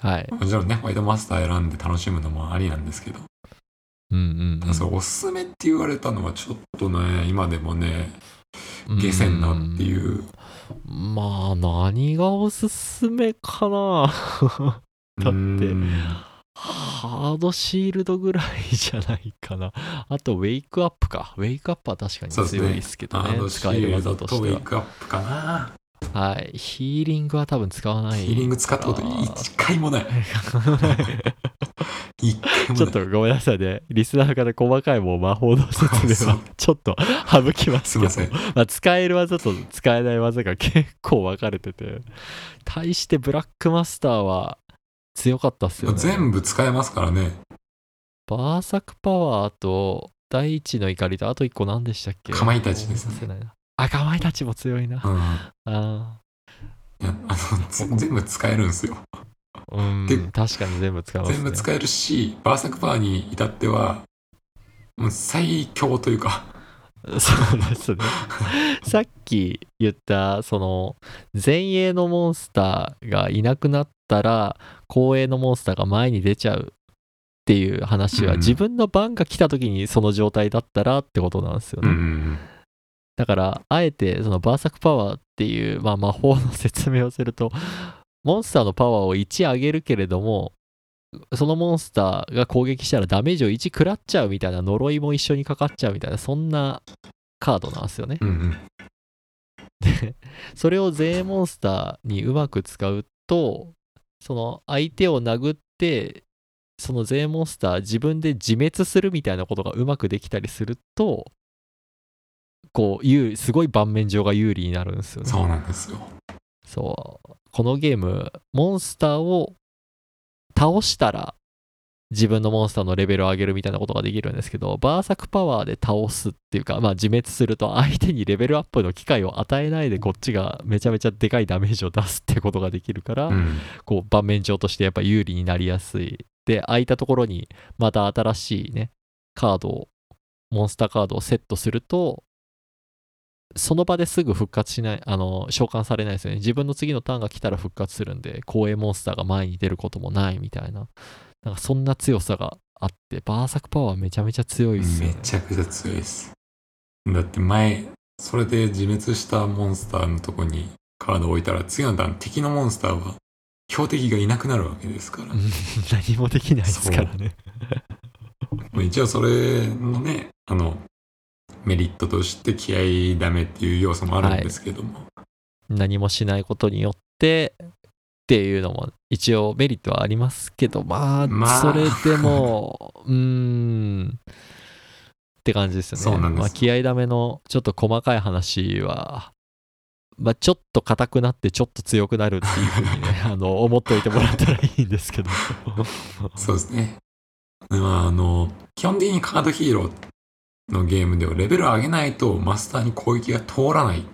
はい。もちろんね、ホワイトマスター選んで楽しむのもありなんですけど、うんうん、うん。そうおすすめって言われたのはちょっとね、今でもね、下船なっていう。うん。まあ、何がおすすめかなだってうんハードシールドぐらいじゃないかな。あと、ウェイクアップか。ウェイクアップは確かに強いですけどね。ハードシールド技としてとウェイクアップかな。は。はい。ヒーリングは多分使わない。ヒーリング使ったこと一回もない。一回もない。ちょっとごめんなさいね。リスナーの方、細かいもう魔法の説明はちょっと省きますけどま、せん。まあ、使える技と使えない技が結構分かれてて、対してブラックマスターは強かったっすよね。全部使えますからね。バーサクパワーと第一の怒りとあと一個何でしたっけ？かまいたちですね思い出せないなあ、かまいたちも強いな。うん。いあや、あの、つ全部使えるんですよ。ーうんで、確かに全部使えますね。全部使えるし、バーサクパワーに至っては、もう最強というか、そうですね。さっき言った、その、前衛のモンスターがいなくなったら、後衛のモンスターが前に出ちゃうっていう話は、うん自分の番が来た時にその状態だったらってことなんですよね。うんうんだから、あえて、そのバーサクパワーっていう、まあ、魔法の説明をすると、モンスターのパワーを1上げるけれども、そのモンスターが攻撃したらダメージを1食らっちゃうみたいな呪いも一緒にかかっちゃうみたいな、そんなカードなんですよね。うんうんで、それを全モンスターにうまく使うと、その相手を殴って、その全モンスター自分で自滅するみたいなことがうまくできたりすると、こう、有すごい盤面上が有利になるんですよね。そうなんですよ。そう。このゲーム、モンスターを倒したら、自分のモンスターのレベルを上げるみたいなことができるんですけど、バーサクパワーで倒すっていうか、まあ自滅すると相手にレベルアップの機会を与えないでこっちがめちゃめちゃでかいダメージを出すってことができるから、うん。こう盤面上としてやっぱ有利になりやすい。で、空いたところにまた新しいね、カードを、モンスターカードをセットすると、その場ですぐ復活しない、あの、召喚されないですよね。自分の次のターンが来たら復活するんで、公営モンスターが前に出ることもないみたいな。なんかそんな強さがあって、バーサクパワーめちゃめちゃ強いっすよめね。ちゃくちゃ強いです。だって前、それで自滅したモンスターのとこにカードを置いたら、次の段、敵のモンスターは標的がいなくなるわけですから。うん何もできないですからね。まあ一応それのね、あの、メリットとして気合ダメっていう要素もあるんですけども。何もしないことによってっていうのも一応メリットはありますけどまあ、まあ。それでも うーんって感じですよね。そうなんです。まあ、気合ダメのちょっと細かい話はまあ、ちょっと硬くなってちょっと強くなるっていうふうにね あの思っておいてもらったらいいんですけど。そうですね。でまあ、あの、基本的にカードヒーローのゲームではレベルを上げないとマスターに攻撃が通らないっ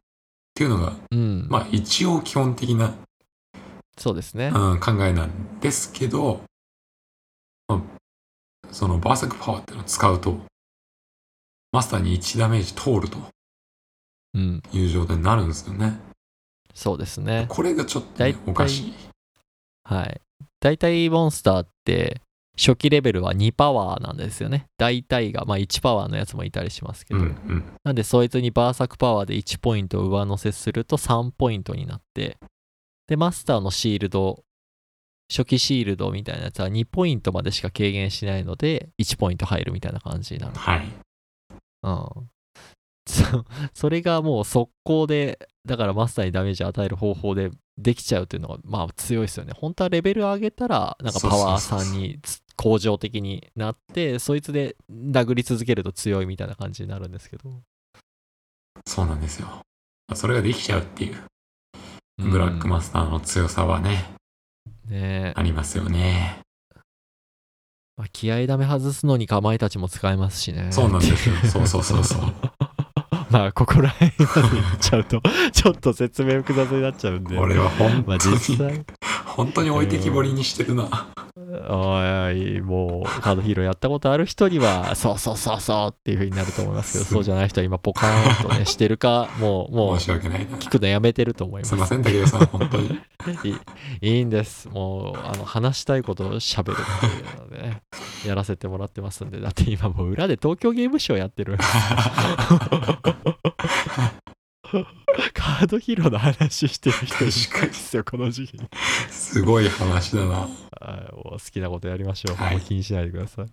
ていうのが、うん、まあ一応基本的な、そうですねうん、考えなんですけど、まあ、そのバーサクパワーっていうのを使うと、マスターに1ダメージ通るとうんいう状態になるんですよね。そうですねこれがちょっとね、おかしい。はい。大体モンスターって初期レベルは2パワーなんですよね。大体が、まあ1パワーのやつもいたりしますけど。うんうん。なんでそいつにバーサクパワーで1ポイント上乗せすると3ポイントになって、で、マスターのシールド、初期シールドみたいなやつは2ポイントまでしか軽減しないので、1ポイント入るみたいな感じになる。はい。うん。そそれがもう速攻で、だからマスターにダメージ与える方法でできちゃうっていうのが、まあ強いですよね。本当はレベル上げたら、なんかパワーそうそうそう3につ恒常的になってそいつで殴り続けると強いみたいな感じになるんですけどそうなんですよ。それができちゃうっていう、ブラックマスターの強さはね、ねえありますよね。まあ、気合ダメ外すのにかまいたちも使えますしねそうなんですよ。そうそうそうそう。まあここら辺まで言っちゃうとちょっと説明複雑になっちゃうんでこれは本まあ当に、実際本当に置いてきぼりにしてるな。おいもうカードヒーローやったことある人にはそうそうそうそうっていう風になると思いますけどそうじゃない人は今ポカーンとね してるかもうもう申し訳ないな。聞くのやめてると思いますすいません、武井さん、本当に。いいいんですもうあの話したいことを喋るっていうのでね やらせてもらってますんでだって今もう裏で東京ゲームショウやってる カードヒーローの話してる人いかにんですよこの時期すごい話だな。好きなことやりましょう、はい。気にしないでください。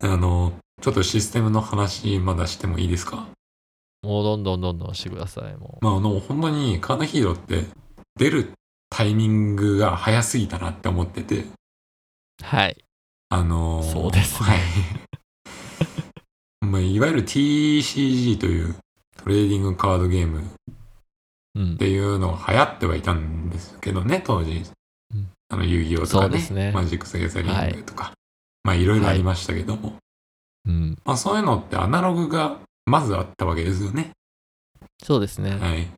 あの、ちょっとシステムの話まだしてもいいですか？もうどんどんどんどんしてくださいもう。まあ、あの、本当にカードヒーローって出るタイミングが早すぎたなって思ってて、はい。あのーそうですね。はい。まあ、いわゆる TCG というトレーディングカードゲーム。っうん。ていうのが流行ってはいたんですけどね、当時。うん。あの、遊戯王とそかねうですね。マジック・ザ・ギャザリングとか、まあ、いろいろありましたけども、うん。まあ、そういうのってアナログがまずあったわけですよね。そうですね、はい。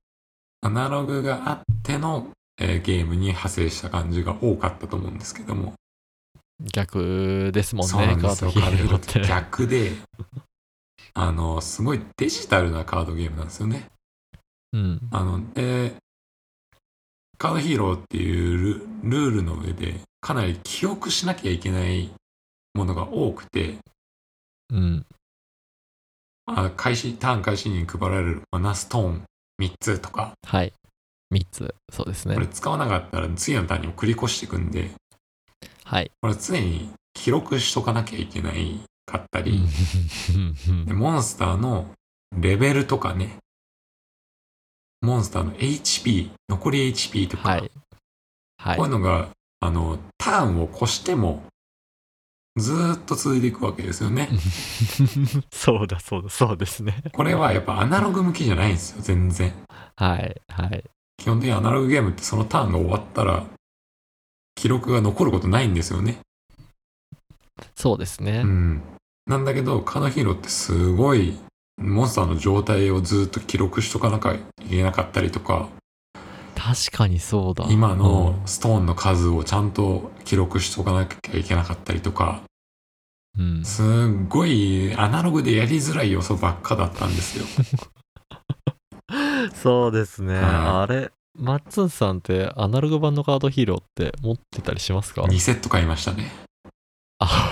アナログがあっての、えーゲームに派生した感じが多かったと思うんですけども、逆ですもんねそうなんですよ。カードヒカードヒーローってーローって逆で、あの、すごいデジタルなカードゲームなんですよね。うん。あの、で、カードヒーローっていうルルールの上で、かなり記憶しなきゃいけないものが多くて、うん。あ開始、ターン開始に配られるマナストーン3つとか、はい。3つ。そうですね。これ使わなかったら次のターンにも繰り越していくんで、はい。これ常に記録しとかなきゃいけないかったり、うん。でモンスターのレベルとかね、モンスターの HP、残り HP とか、はい。はい。こういうのが、あの、ターンを越しても、ずーっと続いていくわけですよね。そうだそうだそうですね。これはやっぱアナログ向きじゃないんですよ、全然。はいはい。基本的にアナログゲームってそのターンが終わったら、記録が残ることないんですよね。そうですね、うん。なんだけど、カードヒーローってすごい、モンスターの状態をずっと記録しとかなきゃいけなかったりとか、確かにそうだ。今のうん。ストーンの数をちゃんと記録しとかなきゃいけなかったりとか、うん。すっごいアナログでやりづらい要素ばっかだったんですよ。そうですね、はい。あれマッツンさんってアナログ版のカードヒーローって持ってたりしますか？2セット買いましたね。あス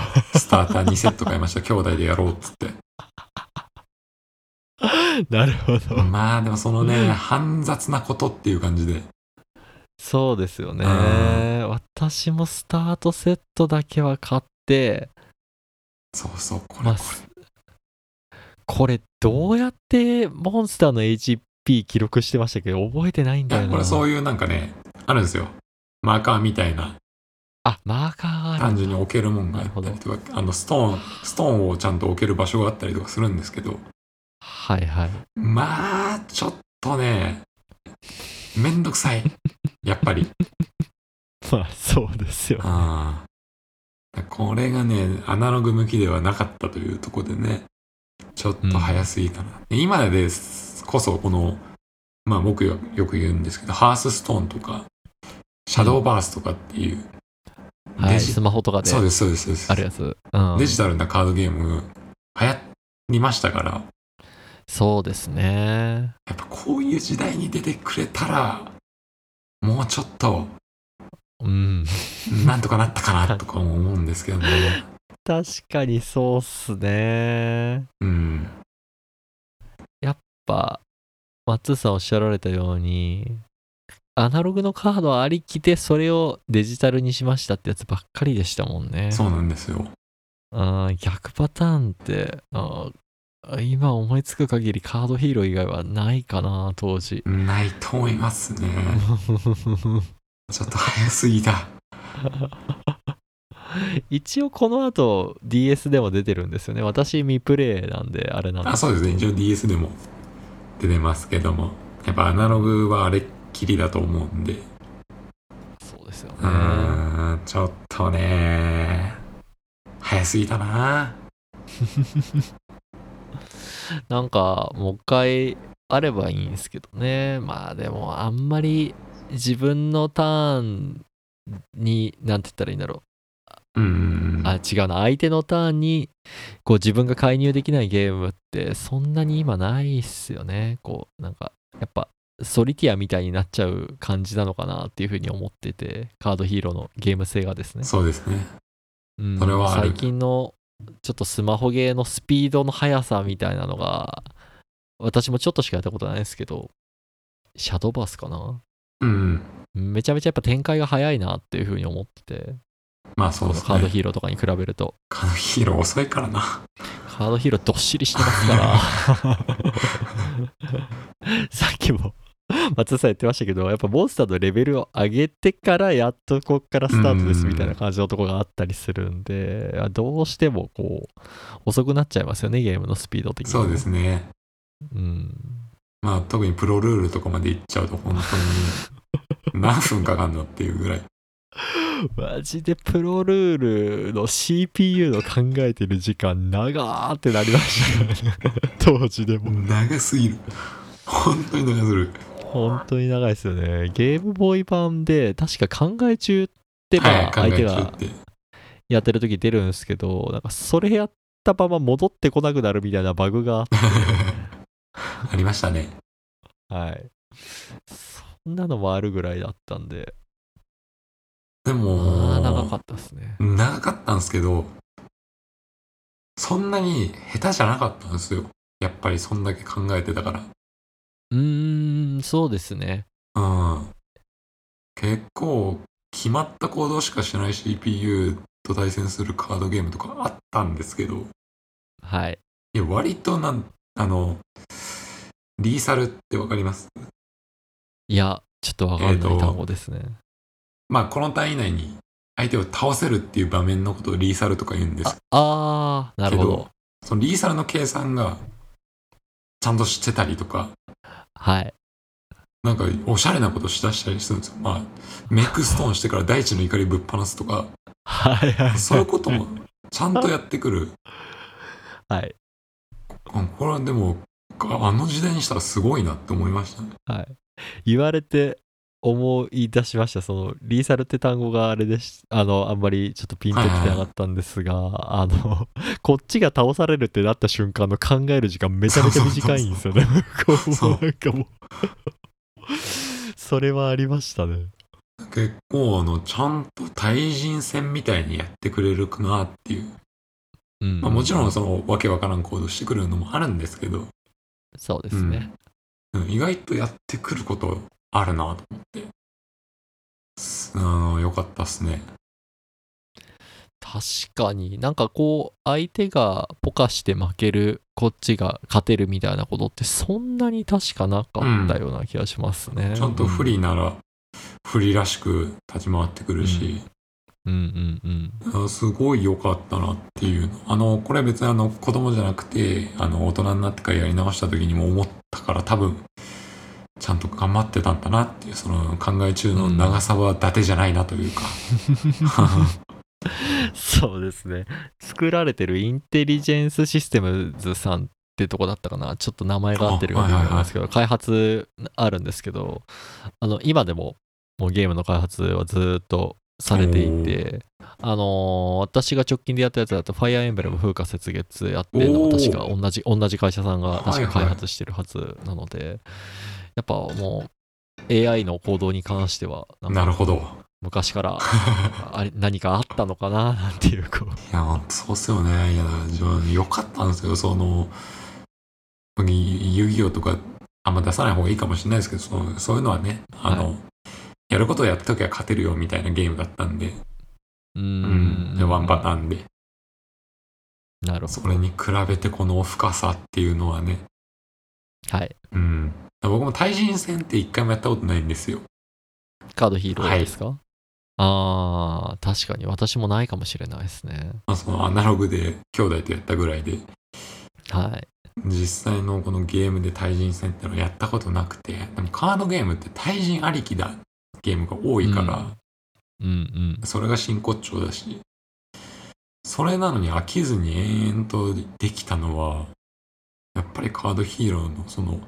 ターター2セット買いました。兄弟でやろうっつって。なるほど。まあでもそのね、煩雑なことっていう感じで。そうですよね。う私もスタートセットだけは買って。そうそう、これ、まあすこれどうやってモンスターの HP 記録してましたっけ？ど覚えてないんだよな。これそういうなんかね、あるんですよ。マーカーみたいな、あマーカーがある単純に置けるもんがあったりとか、あのストーン、ストーンをちゃんと置ける場所があったりとかするんですけど、はいはいまあ、ちょっとね、めんどくさい。やっぱり。まあそうですよねああ。これがね、アナログ向きではなかったというところでね、ちょっと早すぎたな。今ですこそ、この、まあ僕よよく言うんですけど、ハースストーンとか、シャドーバースとかっていう、はい。スマホとかでそうです、そうです、そうです。あるやつ、うん、デジタルなカードゲーム、流行りましたから、そうですね。やっぱこういう時代に出てくれたら、もうちょっと、うん。なんとかなったかなとか思うんですけどね。確かにそうっすね。うん。やっぱ松さんおっしゃられたようにアナログのカードありきでそれをデジタルにしましたってやつばっかりでしたもんねそうなんですよ。あー逆パターンって今思いつく限りカードヒーロー以外はないかな当時ないと思いますね。ちょっと早すぎた。一応この後 DS でも出てるんですよね。私未プレイなんであれなんであ、そうですね。一応 DS でも出てますけども。やっぱアナログはあれっきりだと思うんで。そうですよねう。ん、ちょっとね、早すぎたな。なんかもう一回あればいいんですけどね。まあでもあんまり自分のターンに、なんて言ったらいいんだろううん。あ、違うな。相手のターンにこう自分が介入できないゲームってそんなに今ないっすよね。こう、なんかやっぱソリティアみたいになっちゃう感じなのかなっていうふうに思ってて、カードヒーローのゲーム性がですね。そうですね。うんそれは最近のちょっとスマホゲーのスピードの速さみたいなのが私もちょっとしかやったことないですけどシャドーバースかな？うんうん。めちゃめちゃやっぱ展開が早いなっていう風に思っててまあそうこのカードですね。ヒーローとかに比べるとカードヒーロー遅いからな。カードヒーローどっしりしてますから さっきも 松田さん言ってましたけどやっぱモンスターのレベルを上げてからやっとこっからスタートですみたいな感じのとこがあったりするんでどうしてもこう遅くなっちゃいますよねゲームのスピード的にそうですね。うんまあ特にプロルールとかまで行っちゃうと本当に 何分かかんのっていうぐらい。マジでプロルールの CPU の考えてる時間長ーってなりましたね 当時でも長すぎる。本当に長すぎる。本当に長いですよねゲームボーイ版で確か考え中ってま相手が。やってる時出るんですけどなんかそれやったまま戻ってこなくなるみたいなバグが ありましたね。はいそんなのもあるぐらいだったんででまも、あ長かったですね長かったんですけど、そんなに下手じゃなかったんですよ。やっぱりそんだけ考えてたから。うーんそうですね。うん。結構決まった行動しかしない CPU と対戦するカードゲームとかあったんですけど、はい。いや割となん、あの、リーサルってわかります？いやちょっとわかんない。単語ですね、まあこの単位内に相手を倒せるっていう場面のことをリーサルとか言うんです。ああーなるほどそのリーサルの計算がちゃんとしてたりとか、はいなんかおしゃれなことしだしたりするんですよ。まあ、メイクストーンしてから大地の怒りぶっ放すとか、はいはい。そういうこともちゃんとやってくる。はい。あこれはでも、あの時代にしたらすごいなって思いましたね。はい。言われて思い出しました。そのリーサルって単語があれでしあのあんまりちょっとピンときてなかったんですが、あの こっちが倒されるってなった瞬間の考える時間めちゃめちゃ短いんですよね。こそうう なんかもうそれはありましたね結構あの、ちゃんと対人戦みたいにやってくれるかなっていう。うんまあもちろんそのわけわからん行動してくるのもあるんですけど、そうですね、うん意外とやってくることあるなと思って。すあの、よかったっすね。確かになんかこう相手がポカして負けるこっちが勝てるみたいなことってそんなに確かなかったような気がしますね、ちゃんと不利なら、不利らしく立ち回ってくるし、うんうんうんあすごい良かったなっていうの。あの、これ別にあの子供じゃなくて、あの大人になってからやり直した時にも思ったから多分、ちゃんと頑張ってたんだなっていう、その考え中の長さは伊達じゃないなというか。そうですね。作られてるインテリジェンスシステムズさんってとこだったかな。ちょっと名前が合ってるか微妙なんですけど、開発あるんですけどあの今でももうゲームの開発はずっとされていてあのー私が直近でやったやつだとファイアーエンブレム風化雪月やってるのおー。確か同じ同じ会社さんが確かはい。はい開発してるはずなので、やっぱもう AI の行動に関してはなるほど。昔から あれ何かあったのかな？なんていうこう。いや、そうっすよね。いや、自分よかったんですよ。その、遊戯王とか、あんま出さない方がいいかもしれないですけど、そのそういうのはね、あの、はやることをやったときは勝てるよみたいなゲームだったんで、ううん。ん、でワンパターンで、なるほど。それに比べてこの深さっていうのはね、はい。うん。僕も対人戦って一回もやったことないんですよ。カードヒーローですか、あー、確かに私もないかもしれないですね。まあ、そのアナログで兄弟とやったぐらいで、はい。実際のこのゲームで対人戦ってのはやったことなくて、でもカードゲームって対人ありきだゲームが多いから、うんうん。それが真骨頂だし、それなのに飽きずに延々とできたのは、やっぱりカードヒーローのその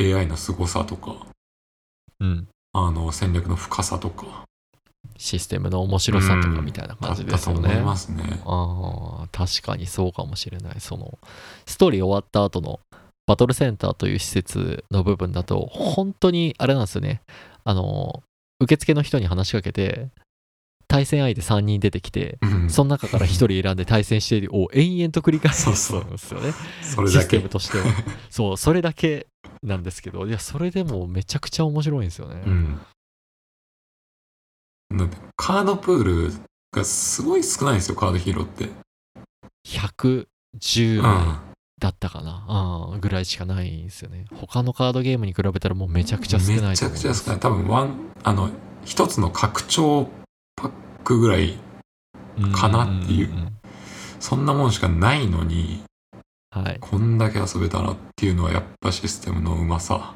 AI の凄さとか、うん。あの戦略の深さとか、システムの面白さとかみたいなだ感じったと思いですよね。ますね。ああ、確かにそうかもしれない。その、ストーリー終わった後のバトルセンターという施設の部分だと、本当にあれなんですよね。あの、受付の人に話しかけて、対戦相手3人出てきて、うんその中から1人選んで対戦してを延々と繰り返すんですよね。それだけシステム。としては。そう、それだけなんですけど、いや、それでもめちゃくちゃ面白いんですよね。うん。てカードプールがすごい少ないんですよ、カードヒーローって。110う枚ん。だったかな、うん、ぐらいしかないんですよね。他のカードゲームに比べたらもうめちゃくちゃ少ない。めちゃくちゃ少ない。多分ワン、あの、一つの拡張パックぐらい、かなっていうんんんそんなもんしかないのに、はい。こんだけ遊べたなっていうのはやっぱシステムのうまさ。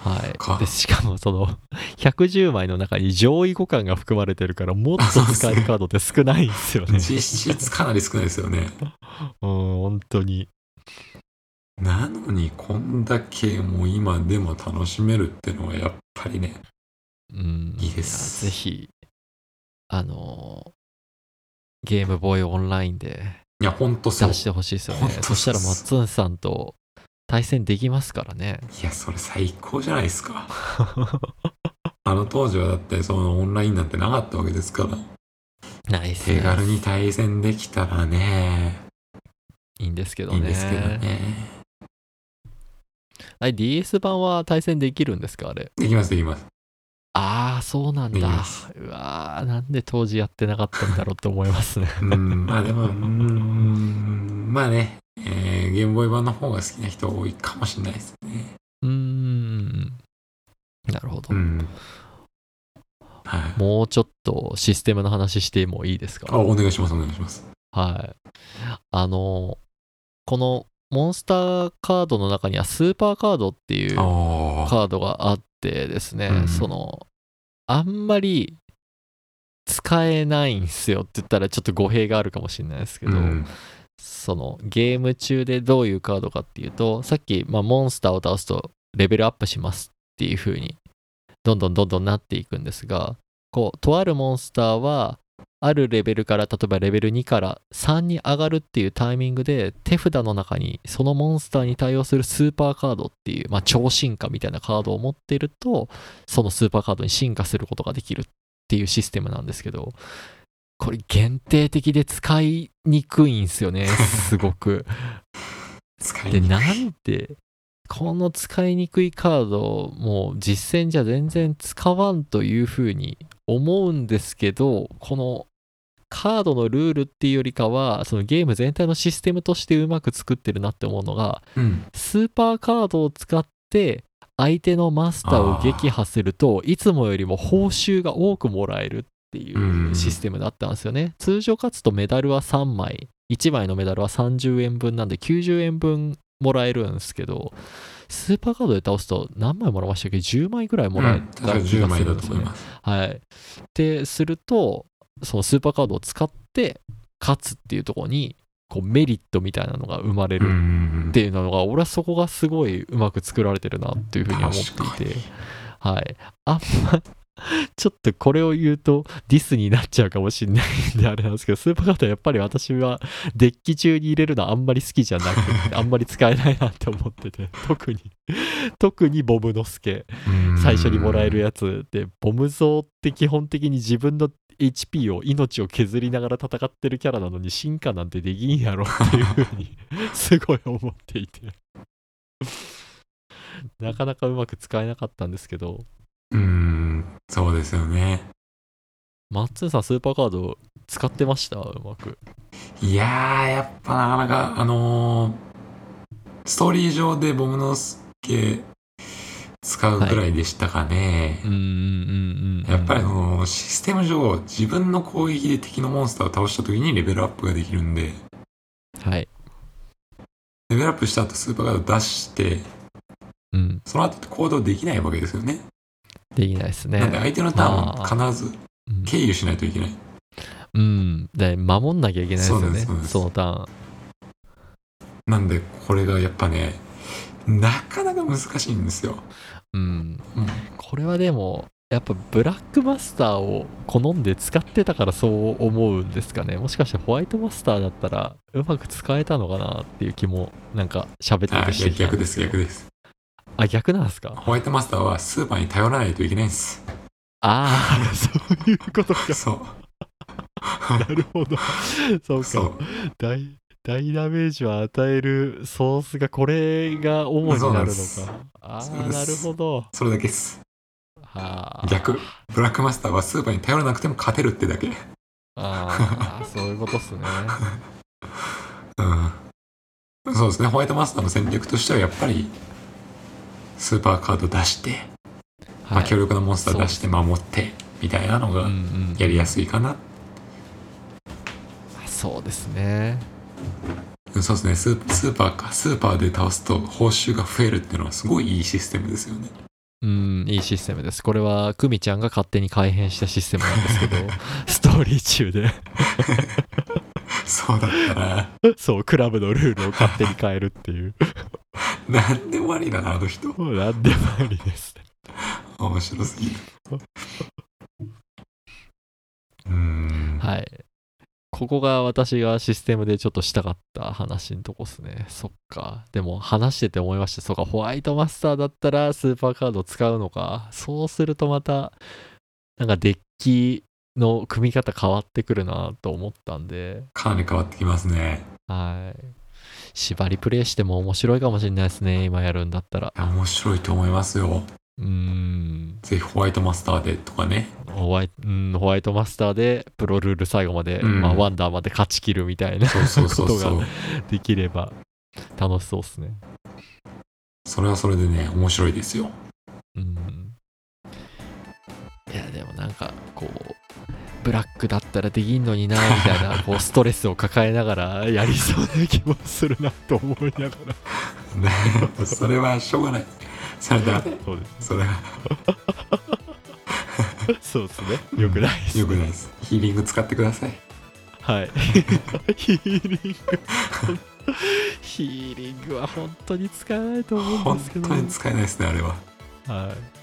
はい。かで、しかもその、110枚の中に上位互換が含まれてるから、もっと使えるカードって少ないんですよね。実質かなり少ないですよね。うん、本当に。なのにこんだけもう今でも楽しめるってのはやっぱりね、うん。いいですやぜひ、あのーゲームボーイオンラインでいや、ほんとそう。出してほしいですよね。そしたら、マッツンさんと対戦できますからね。いや、それ最高じゃないですか。あの当時はだってそのオンラインなんてなかったわけですから、ナイス手軽に対戦できたらね、いいんですけどね。いいんですけどね。あれ DS 版は対戦できるんですか？あれ。できます、できます。ああ、そうなんだ。うわーなんで当時やってなかったんだろうって思いますね。うん、まあでも、うーん、まあね、えーゲームボーイ版の方が好きな人多いかもしれないですね。うーん。なるほど。うん。はい。もうちょっとシステムの話してもいいですあ、かお願いします、お願いします。はい。あの、このモンスターカードの中にはスーパーカードっていうああ。カードがあってですね、うんそのあんまり使えないんすよって言ったらちょっと語弊があるかもしれないですけど、うん、そのゲーム中でどういうカードかっていうとさっき、まあ、モンスターを倒すとレベルアップしますっていう風にどんどんどんどんなっていくんですがこうとあるモンスターはあるレベルから例えばレベル2から3に上がるっていうタイミングで手札の中にそのモンスターに対応するスーパーカードっていう、まあ、超進化みたいなカードを持っているとそのスーパーカードに進化することができるっていうシステムなんですけどこれ限定的で使いにくいんですよねすごく。でなんでこの使いにくいカードをもう実戦じゃ全然使わんというふうに思うんですけどこのカードのルールっていうよりかはそのゲーム全体のシステムとしてうまく作ってるなって思うのがうん。スーパーカードを使って相手のマスターを撃破するといつもよりも報酬が多くもらえるっていうシステムだったんですよね。通常勝つとメダルは3枚1枚のメダルは30円分なんで90円分もらえるんですけどスーパーカードで倒すと何枚もらいましたっけ？10枚ぐらいもらえた気10枚だがするんですよね。と思います。はい。でするとそのスーパーカードを使って勝つっていうところにこうメリットみたいなのが生まれうんるっていうのが、俺はそこがすごいうまく作られてるなっていうふうに思っていて、はい。あんま、ちょっとこれを言うとディスになっちゃうかもしれないんであれなんですけど、スーパーカードはやっぱり私はデッキ中に入れるのあんまり好きじゃなくて、あんまり使えないなって思ってて、特に、特にボムの助、うん最初にもらえるやつで、ボム像って基本的に自分の HP を命を削りながら戦ってるキャラなのに進化なんてできんやろっていうふうにすごい思っていて。なかなかうまく使えなかったんですけど。うん、そうですよね。マッツンさんスーパーカード使ってました？うまくいやー、やっぱなかなか、あのーストーリー上でボムのスケ使うぐらいでしたかね。うんうんうんうん。やっぱりそのシステム上、自分の攻撃で敵のモンスターを倒した時にレベルアップができるんで、はい。レベルアップした後スーパーカード出して、うん。その後って行動できないわけですよね。できないですね。なんで相手のターンまあを必ずうん経由しないといけない。うん。で、守んなきゃいけないですよね。そそのターン。なんでこれがやっぱね、なかなか難しいんですよ。うん。うんこれはでも、やっぱブラックマスターを好んで使ってたからそう思うんですかね。もしかしてホワイトマスターだったらうまく使えたのかなっていう気もなんか喋ってあてしてきたん逆です、よ逆です。あ、逆なんですか？ホワイトマスターはスーパーに頼らないといけないんです。ああ、そういうことか。そう。なるほど。そうか。大大ダメージを与えるソースがこれが主になるのか。ああ、なるほど。それだけです。はあ。逆。ブラックマスターはスーパーに頼らなくても勝てるってだけ。ああ、そういうことっすね。うん。そうですね。ホワイトマスターの戦略としてはやっぱり、スーパーカード出して、まあ、はい。強力なモンスター出して守って、みたいなのがうんうんやりやすいかな。そうですね。うんそうですねスー。スーパーか。スーパーで倒すと報酬が増えるっていうのはすごいいいシステムですよね。うん、いいシステムです。これは、クミちゃんが勝手に改変したシステムなんですけど、ストーリー中で、そうだったな。そう、クラブのルールを勝手に変えるっていう、なんでもありだな、あの人。もう何でもありですね。面白すぎる。うーん。はい。ここが私がシステムでちょっとしたかった話のとこっすね。そっか。でも話してて思いました。そうか、ホワイトマスターだったらスーパーカード使うのか。そうするとまた、なんかデッキの組み方変わってくるなと思ったんで、かなり変わってきますね。はい。縛りプレイしても面白いかもしれないですね。今やるんだったら。面白いと思いますよ。うーん。ぜひホワイトマスターでとかね。ホワイト、うん、ホワイトマスターでプロルール最後まで、うんまあワンダーまで勝ち切るみたいなことが。できれば楽しそうですね。それはそれでね、面白いですよ。うん。いや、でもなんか、こう、ブラックだったらできんのにな、みたいな、こう、ストレスを抱えながらやりそうな気もするなと思いながら。ねそれはしょうがない。それだ。そうです。それは そうですね。よくないです、ね。良くないです。ヒーリング使ってください。はい。ヒーリング。ヒーリングは本当に使えないと思うん本ですけど。当に使えないですね、あれは。はい。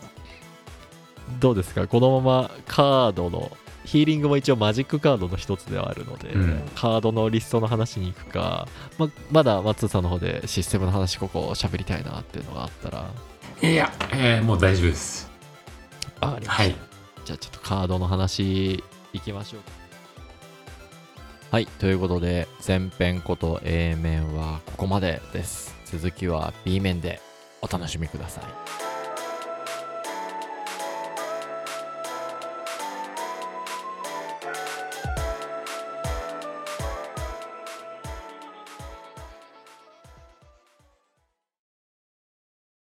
どうですか？このままカードの、ヒーリングも一応マジックカードの一つではあるので、うん。カードのリストの話に行くか、ままだ松さんの方でシステムの話ここ喋りたいなっていうのがあったら、いや、えーもう大丈夫です。あありました。はい。じゃあちょっとカードの話いきましょうはいということで前編こと A 面はここまでです。続きは B 面でお楽しみください